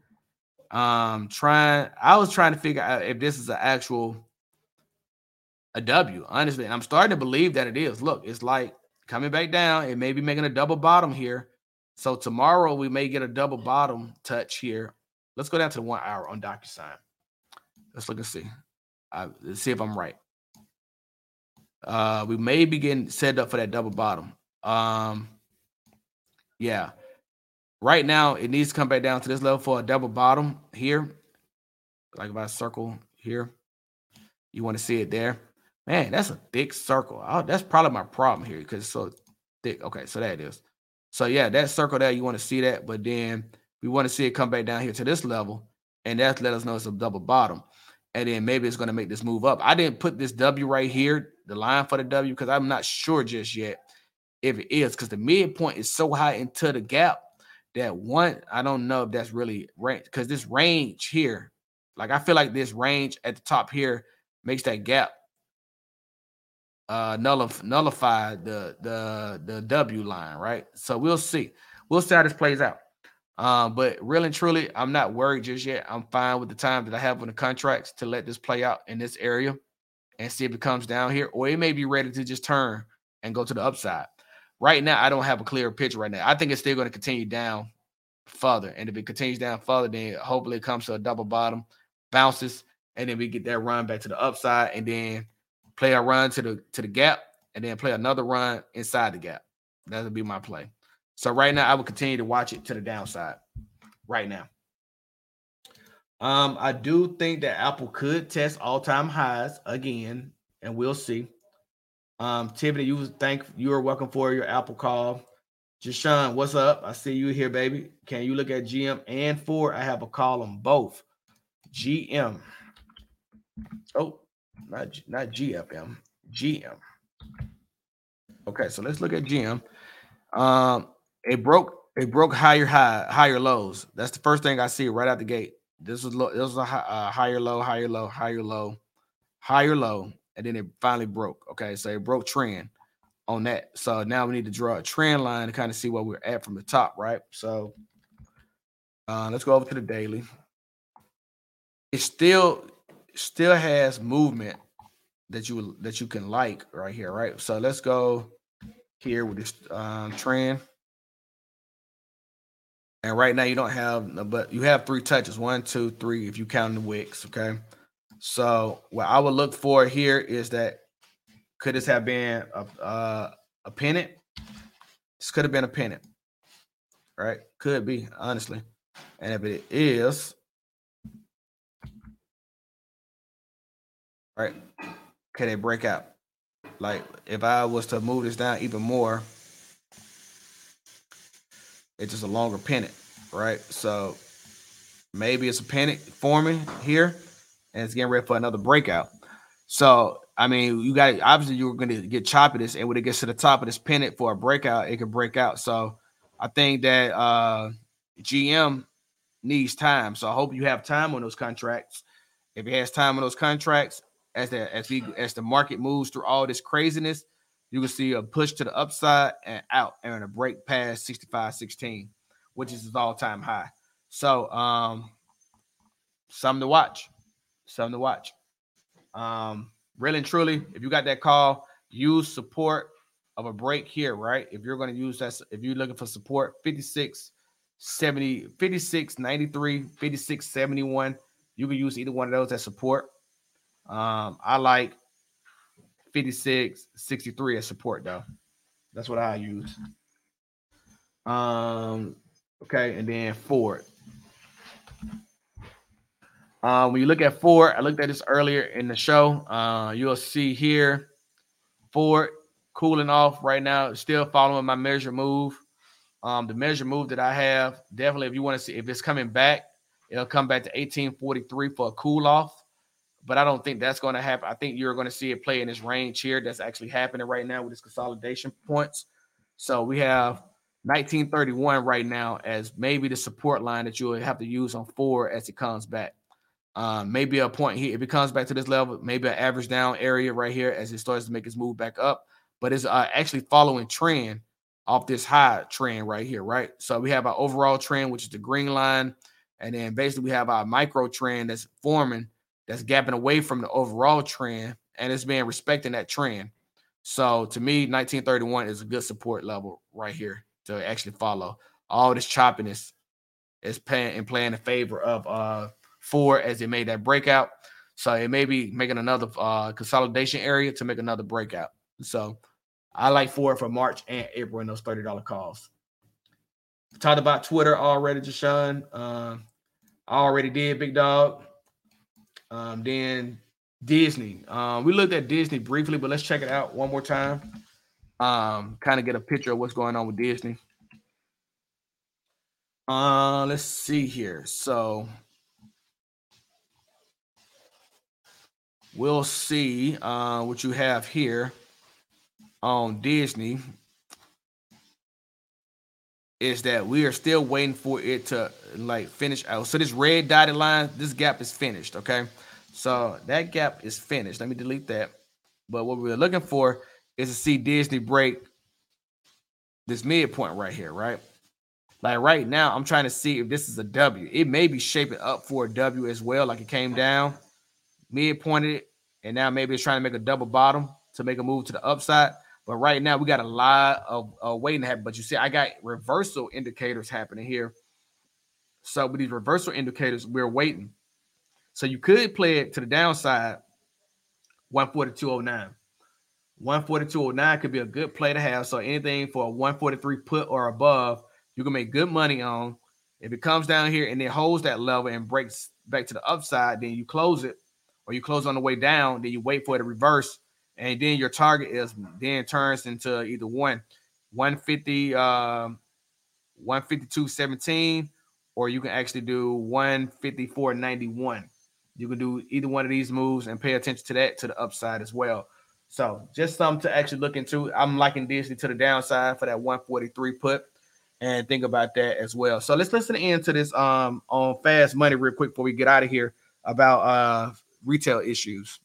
um trying. I was trying to figure out if this is an actual a W, honestly. I'm starting to believe that it is. Look, it's like coming back down. It may be making a double bottom here. So tomorrow we may get a double bottom touch here. Let's go down to the one hour on DocuSign. Let's look and see. Uh, let's see if I'm right. Uh, we may be getting set up for that double bottom. Um, yeah. Right now, it needs to come back down to this level for a double bottom here. Like if I circle here, you want to see it there. Man, that's a thick circle. Oh, that's probably my problem here because it's so thick. Okay, so that is. So yeah, that circle there, you want to see that, but then we want to see it come back down here to this level, and that's let us know it's a double bottom. And then maybe it's going to make this move up. I didn't put this W right here, the line for the W, because I'm not sure just yet if it is, because the midpoint is so high into the gap that one, I don't know if that's really range because this range here, like I feel like this range at the top here makes that gap uh nullify, nullify the the the W line, right? So we'll see. We'll see how this plays out. Um, but really and truly, I'm not worried just yet. I'm fine with the time that I have on the contracts to let this play out in this area and see if it comes down here, or it may be ready to just turn and go to the upside. Right now, I don't have a clear picture right now. I think it's still going to continue down further. And if it continues down further, then hopefully it comes to a double bottom, bounces, and then we get that run back to the upside, and then play a run to the to the gap, and then play another run inside the gap. That would be my play. So right now, I will continue to watch it to the downside. Right now. Um, I do think that Apple could test all-time highs again, and we'll see. Um, Tiffany, you thank you are welcome for your Apple call. Jashawn, what's up? I see you here, baby. Can you look at GM and Ford? I have a call on both. GM. Oh, not not GFM. GM. Okay, so let's look at GM. Um, it broke it broke higher high higher lows. That's the first thing I see right out the gate. This was low. This was a high, uh, higher low, higher low, higher low, higher low, and then it finally broke. Okay, so it broke trend on that. So now we need to draw a trend line to kind of see where we're at from the top, right? So uh, let's go over to the daily. It still still has movement that you that you can like right here, right? So let's go here with this um, trend. And right now you don't have, but you have three touches. One, two, three, if you count the wicks. Okay. So what I would look for here is that could this have been a uh, a pennant? This could have been a pennant, right? Could be, honestly. And if it is, right, can it break out? Like if I was to move this down even more, it's just a longer pennant, right? So Maybe it's a panic forming here, and it's getting ready for another breakout. So I mean, you got obviously you're going to get choppiness, and when it gets to the top of this pennant for a breakout, it can break out. So I think that uh GM needs time. So I hope you have time on those contracts. If he has time on those contracts, as the as we as the market moves through all this craziness, you can see a push to the upside and out and a break past 65.16, which is his all-time high. So um something to watch. Something to watch. Um, really and truly, if you got that call, use support of a break here, right? If you're going to use that, if you're looking for support, 56, 70, 56, 93, 56, 71, you can use either one of those as support. Um, I like 56, 63 as support though. That's what I use. Um, okay, and then Ford. Uh, when you look at Ford, I looked at this earlier in the show. Uh, you'll see here Ford cooling off right now, still following my measure move. Um, the measure move that I have, definitely, if you want to see if it's coming back, it'll come back to 1843 for a cool off. But I don't think that's going to happen. I think you're going to see it play in this range here. That's actually happening right now with this consolidation points. So we have 1931 right now as maybe the support line that you'll have to use on Ford as it comes back. Um, maybe a point here if it comes back to this level, maybe an average down area right here as it starts to make its move back up. But it's uh, actually following trend off this high trend right here, right? So we have our overall trend, which is the green line, and then basically we have our micro trend that's forming, that's gapping away from the overall trend, and it's been respecting that trend. So to me, 1931 is a good support level right here to actually follow. All this choppiness is paying and playing in favor of uh Ford as they made that breakout. So it may be making another uh, consolidation area to make another breakout. So I like Ford for March and April in those $30 calls. Talked about Twitter already, Jashawn. Uh, I already did, Big Dog. Um, then Disney. Um, we looked at Disney briefly, but let's check it out one more time. Um, kind of get a picture of what's going on with Disney. Uh, let's see here. So we'll see uh, what you have here on Disney is that we are still waiting for it to like finish out. So this red dotted line, this gap is finished. Okay. So that gap is finished. Let me delete that. But what we're looking for is to see Disney break this midpoint right here, right? Like right now, I'm trying to see if this is a W. It may be shaping up for a W as well, like it came down midpointed, it and now maybe it's trying to make a double bottom to make a move to the upside. But right now we got a lot of uh, waiting to happen. But you see, I got reversal indicators happening here. So with these reversal indicators, we're waiting. So you could play it to the downside, 142.09. 142.09 could be a good play to have. So anything for a 143 put or above, you can make good money on. If it comes down here and it holds that level and breaks back to the upside, then you close it or you close on the way down, then you wait for it to reverse, and then your target is then turns into either one 150 um 152.17 or you can actually do 154.91 you can do either one of these moves and pay attention to that to the upside as well. So just something to actually look into. I'm liking disney to the downside for that 143 put and think about that as well. So let's listen in to this um on fast money real quick before we get out of here about uh retail issues?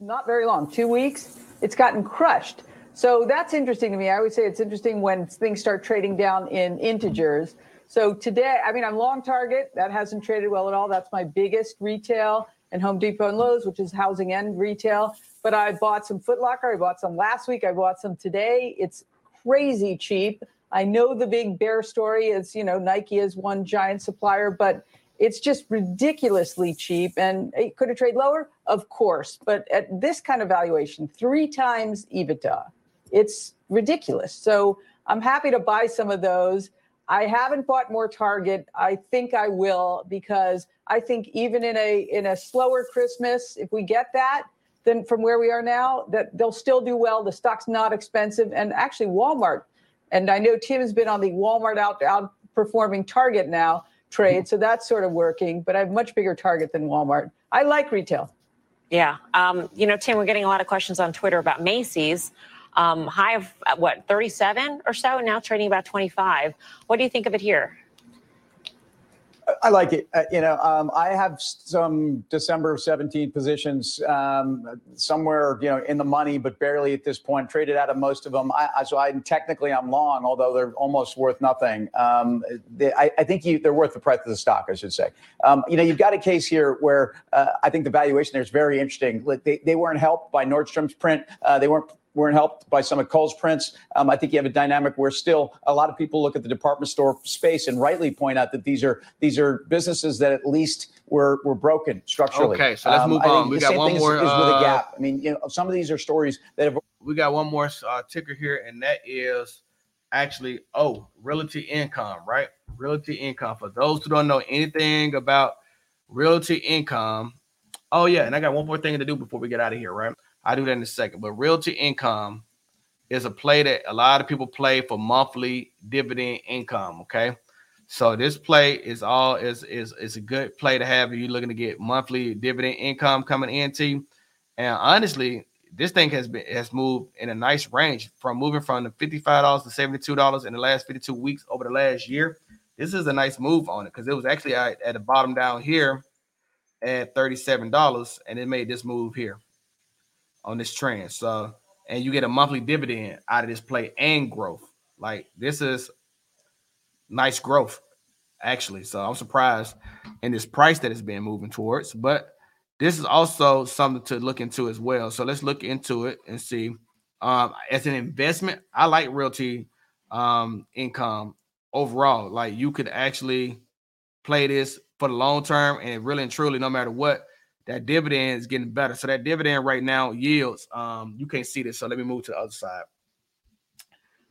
Not very long, two weeks. It's gotten crushed. So that's interesting to me. I would say it's interesting when things start trading down in integers. So today, I mean, I'm long Target. That hasn't traded well at all. That's my biggest retail, and Home Depot and Lowe's, which is housing and retail. But I bought some Foot Locker. I bought some last week. I bought some today. It's crazy cheap. I know the big bear story is, you know, Nike is one giant supplier, but it's just ridiculously cheap. And it could have trade lower, of course, but at this kind of valuation, three times EBITDA, it's ridiculous. So I'm happy to buy some of those. I haven't bought more Target. I think I will because I think even in a in a slower Christmas, if we get that, then from where we are now, that they'll still do well. The stock's not expensive, and actually Walmart. And I know Tim has been on the Walmart out outperforming Target now trade. So that's sort of working, but I have much bigger target than Walmart. I like retail. Yeah. Um, you know, Tim, we're getting a lot of questions on Twitter about Macy's. Um, high of uh, what, 37 or so, now trading about 25. What do you think of it here? I like it. Uh, you know, um, I have some December 17 positions um, somewhere, you know, in the money, but barely at this point. Traded out of most of them. I, I, so I technically I'm long, although they're almost worth nothing. Um, they, I, I, think you, they're worth the price of the stock, I should say. Um, you know, you've got a case here where uh, I think the valuation there is very interesting. They, they weren't helped by Nordstrom's print. Uh, they weren't weren't helped by some of Kohl's prints. Um, I think you have a dynamic where still a lot of people look at the department store space and rightly point out that these are these are businesses that at least were were broken structurally. Okay, so let's Um, move on. We got one thing is- more, is, with uh, a gap. I mean, you know, some of these are stories that have. We got one more uh, ticker here, and that is actually oh, realty income, right? Realty income. For those who don't know anything about realty income, oh yeah, and I got one more thing to do before we get out of here, right? I'll do that in a second. But realty income is a play that a lot of people play for monthly dividend income. Okay. So this play is all is is is a good play to have if you're looking to get monthly dividend income coming into. And honestly, this thing has been has moved in a nice range from moving from the $55 to $72 in the last 52 weeks over the last year. This is a nice move on it because it was actually at, at the bottom down here at $37 and it made this move here on this trend. So and you get a monthly dividend out of this play and growth. Like this is nice growth, actually. So I'm surprised in this price that it's been moving towards, but this is also something to look into as well. So let's look into it and see. Um, as an investment, I like realty um, income overall. Like you could actually play this for the long term, and really and truly, no matter what, that dividend is getting better. So that dividend right now yields. Um, you can't see this, so let me move to the other side.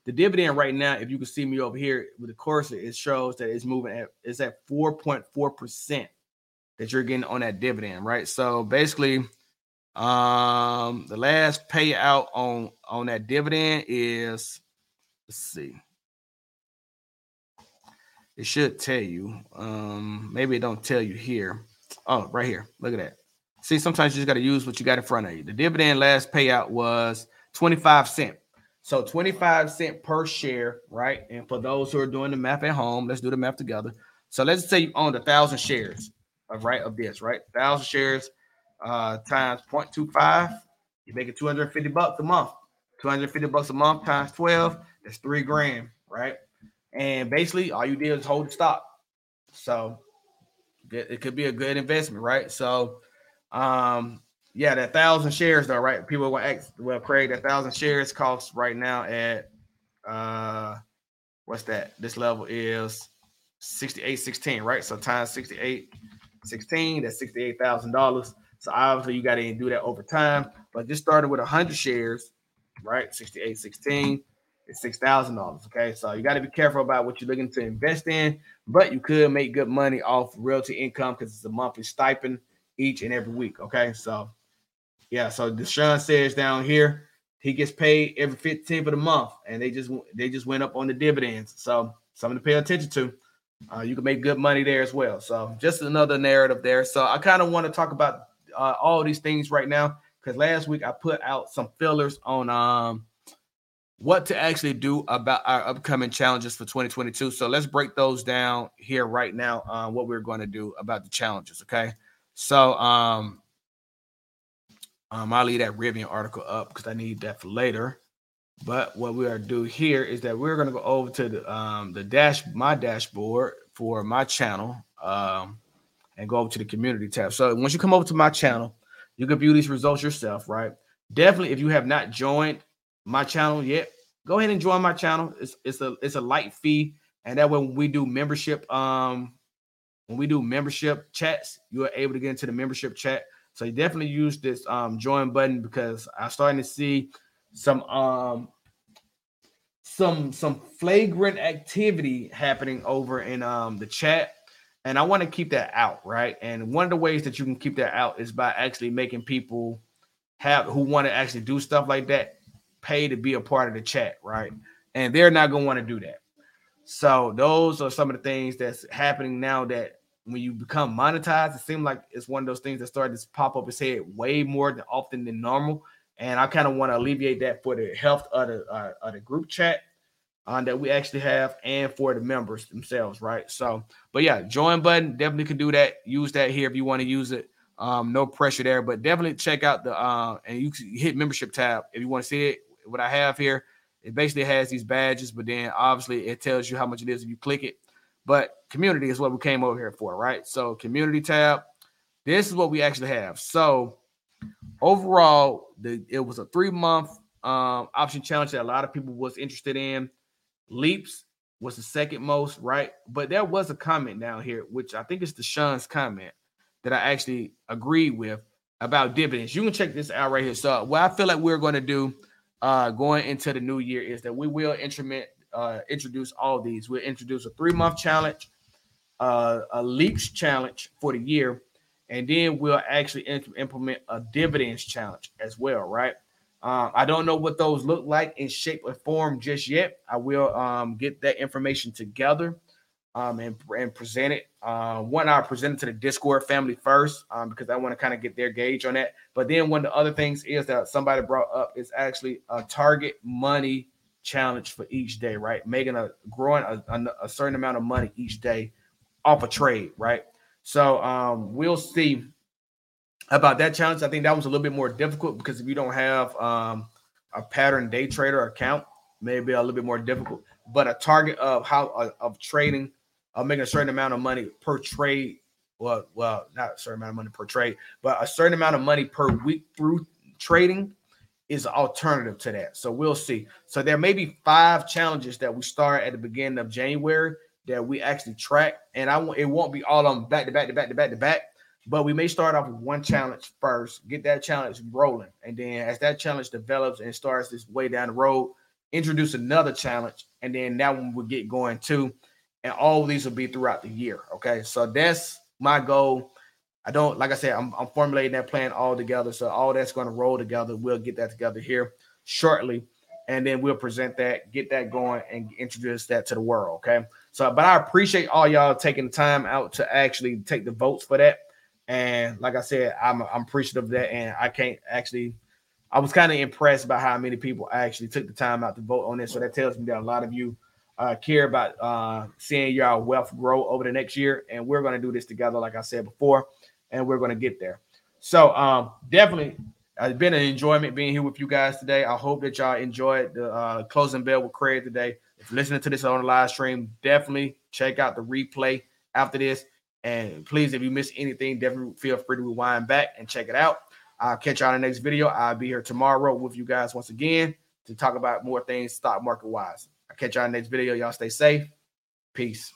The dividend right now, if you can see me over here with the cursor, it shows that it's moving at it's at 4.4 percent that you're getting on that dividend, right? So basically, um, the last payout on on that dividend is let's see. It should tell you. Um, maybe it don't tell you here. Oh, right here. Look at that. See, sometimes you just got to use what you got in front of you. The dividend last payout was 25 cent. So 25 cent per share, right? And for those who are doing the math at home, let's do the math together. So let's say you owned a thousand shares of right of this, right? Thousand shares uh times 0.25, you make it 250 bucks a month. 250 bucks a month times 12, that's three grand, right? And basically all you did is hold the stock. So it it could be a good investment, right? So um yeah, that thousand shares though, right? People will ask, well, Craig, that thousand shares costs right now at uh what's that? This level is 6816, right? So times 68 16, that's $68,000. So obviously you got to do that over time. But just starting with 100 shares, right? 68 16 it's $6,000. Okay. So you got to be careful about what you're looking to invest in, but you could make good money off realty income because it's a monthly stipend each and every week. Okay. So, yeah. So Deshaun says down here, he gets paid every 15th of the month, and they just they just went up on the dividends. So something to pay attention to. Uh, you can make good money there as well. So just another narrative there. So I kind of want to talk about uh, all these things right now because last week I put out some fillers on um what to actually do about our upcoming challenges for 2022. So let's break those down here right now. Uh, what we're going to do about the challenges. Okay. So um, um I'll leave that Rivian article up because I need that for later. But what we are do here is that we're going to go over to the um the dash my dashboard for my channel um and go over to the community tab. So once you come over to my channel, you can view these results yourself, right? Definitely, if you have not joined my channel yet, go ahead and join my channel. It's it's a it's a light fee, and that way when we do membership, um, when we do membership chats, you are able to get into the membership chat. So you definitely use this um join button because I'm starting to see some um some some flagrant activity happening over in um the chat and I want to keep that out, right? And one of the ways that you can keep that out is by actually making people have who want to actually do stuff like that pay to be a part of the chat, right? And they're not going to want to do that. So those are some of the things that's happening now that when you become monetized, it seems like it's one of those things that started to pop up its head way more than often than normal. And I kind of want to alleviate that for the health of the uh, of the group chat uh, that we actually have and for the members themselves, right? So, but yeah, join button definitely can do that. Use that here if you want to use it. Um, no pressure there, but definitely check out the uh, and you hit membership tab if you want to see it. What I have here, it basically has these badges, but then obviously it tells you how much it is if you click it. But community is what we came over here for, right? So community tab. This is what we actually have. So overall, the it was a three month um, option challenge that a lot of people was interested in. Leaps was the second most, right? But there was a comment down here, which I think is Deshaun's comment that I actually agree with about dividends. You can check this out right here. So what I feel like we're going to do uh, going into the new year is that we will instrument uh, introduce all these. We'll introduce a three month challenge, uh, a leaps challenge for the year, and then we'll actually implement a dividends challenge as well, right? Um, I don't know what those look like in shape or form just yet. I will um, get that information together um, and, and present it. Uh, one, I present it to the Discord family first um, because I want to kind of get their gauge on that. But then one of the other things is that somebody brought up is actually a target money challenge for each day, right? Making a growing a, a, a certain amount of money each day off a trade, right? So um, we'll see about that challenge. I think that was a little bit more difficult because if you don't have um, a pattern day trader account, maybe a little bit more difficult. But a target of how uh, of trading, of making a certain amount of money per trade. Well, well, not a certain amount of money per trade, but a certain amount of money per week through trading is an alternative to that. So we'll see. So there may be five challenges that we start at the beginning of January that we actually track, and I it won't be all on back to back to back to back to back. But we may start off with one challenge first, get that challenge rolling, and then as that challenge develops and starts this way down the road, introduce another challenge, and then that one will get going too. And all these will be throughout the year. Okay, so that's my goal. I don't like I said, I'm, I'm formulating that plan all together. So all that's going to roll together. We'll get that together here shortly, and then we'll present that, get that going, and introduce that to the world. Okay. So, but I appreciate all y'all taking the time out to actually take the votes for that. And like I said, I'm I'm appreciative of that, and I can't actually. I was kind of impressed by how many people actually took the time out to vote on this. So that tells me that a lot of you uh, care about uh, seeing your wealth grow over the next year, and we're going to do this together, like I said before, and we're going to get there. So um, definitely, it's been an enjoyment being here with you guys today. I hope that y'all enjoyed the uh, closing bell with Craig today. If you're listening to this on the live stream, definitely check out the replay after this. And please, if you miss anything, definitely feel free to rewind back and check it out. I'll catch y'all in the next video. I'll be here tomorrow with you guys once again to talk about more things stock market wise. I'll catch y'all in the next video. Y'all stay safe. Peace.